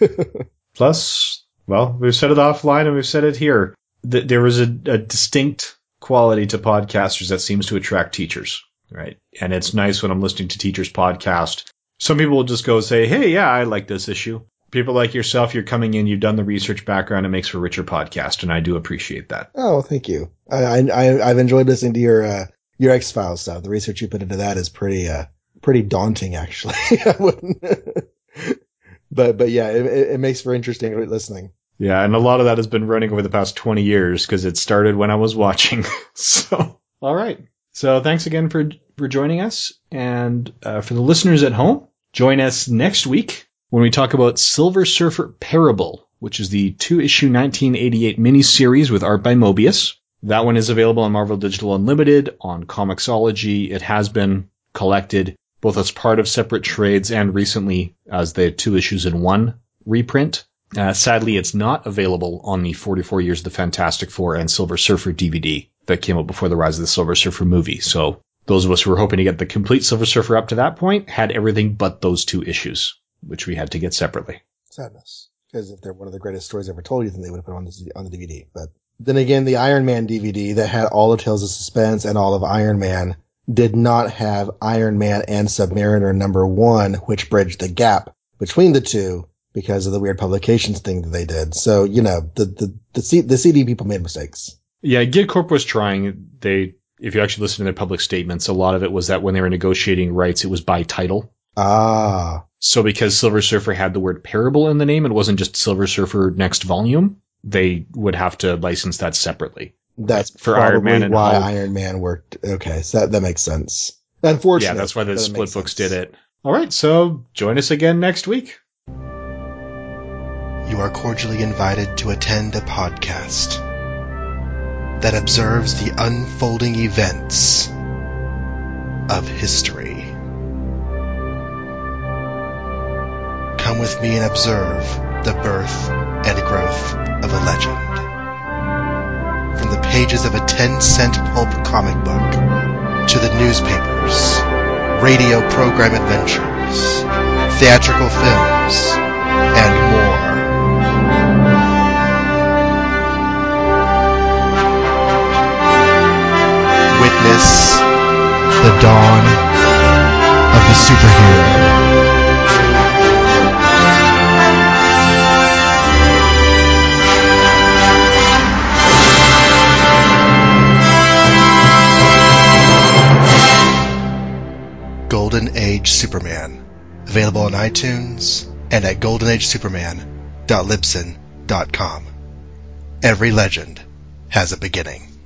[LAUGHS] Plus, well, we've said it offline and we've said it here. That there is a, a distinct quality to podcasters that seems to attract teachers, right? And it's nice when I'm listening to teachers podcast. Some people will just go say, Hey, yeah, I like this issue. People like yourself, you're coming in, you've done the research background, it makes for a richer podcast, and I do appreciate that. Oh, thank you. I, I I've enjoyed listening to your uh, your X Files stuff. The research you put into that is pretty uh pretty daunting, actually. [LAUGHS] I wouldn't. [LAUGHS] but but yeah, it, it makes for interesting listening. Yeah, and a lot of that has been running over the past 20 years because it started when I was watching. [LAUGHS] so, all right. So thanks again for for joining us, and uh, for the listeners at home, join us next week when we talk about Silver Surfer Parable, which is the two issue 1988 miniseries with art by Moebius. That one is available on Marvel Digital Unlimited on Comixology. It has been collected both as part of separate trades and recently as the two issues in one reprint. Uh, sadly, it's not available on the 44 Years of the Fantastic Four and Silver Surfer DVD that came out before the Rise of the Silver Surfer movie. So those of us who were hoping to get the complete Silver Surfer up to that point had everything but those two issues, which we had to get separately. Sadness. Because if they're one of the greatest stories ever told, you think they would have put on the, on the DVD. But then again, the Iron Man DVD that had all of Tales of Suspense and all of Iron Man did not have Iron Man and Submariner number one, which bridged the gap between the two because of the weird publications thing that they did. So, you know, the, the, the, C, the CD people made mistakes. Yeah, GIT Corp was trying. They, if you actually listen to their public statements, a lot of it was that when they were negotiating rights, it was by title. Ah. So because Silver Surfer had the word parable in the name, it wasn't just Silver Surfer next volume. They would have to license that separately. That's For Iron Man and why Hulk. Iron Man worked. Okay, so that, that makes sense. Unfortunately. Yeah, that's why the split books sense. did it. All right, so join us again next week. You are cordially invited to attend a podcast that observes the unfolding events of history. Come with me and observe the birth and growth of a legend. From the pages of a 10 cent pulp comic book to the newspapers, radio program adventures, theatrical films, and more. Witness the dawn of the superhero. Age Superman. Available on iTunes and at goldenagesuperman.libsyn.com. Every legend has a beginning.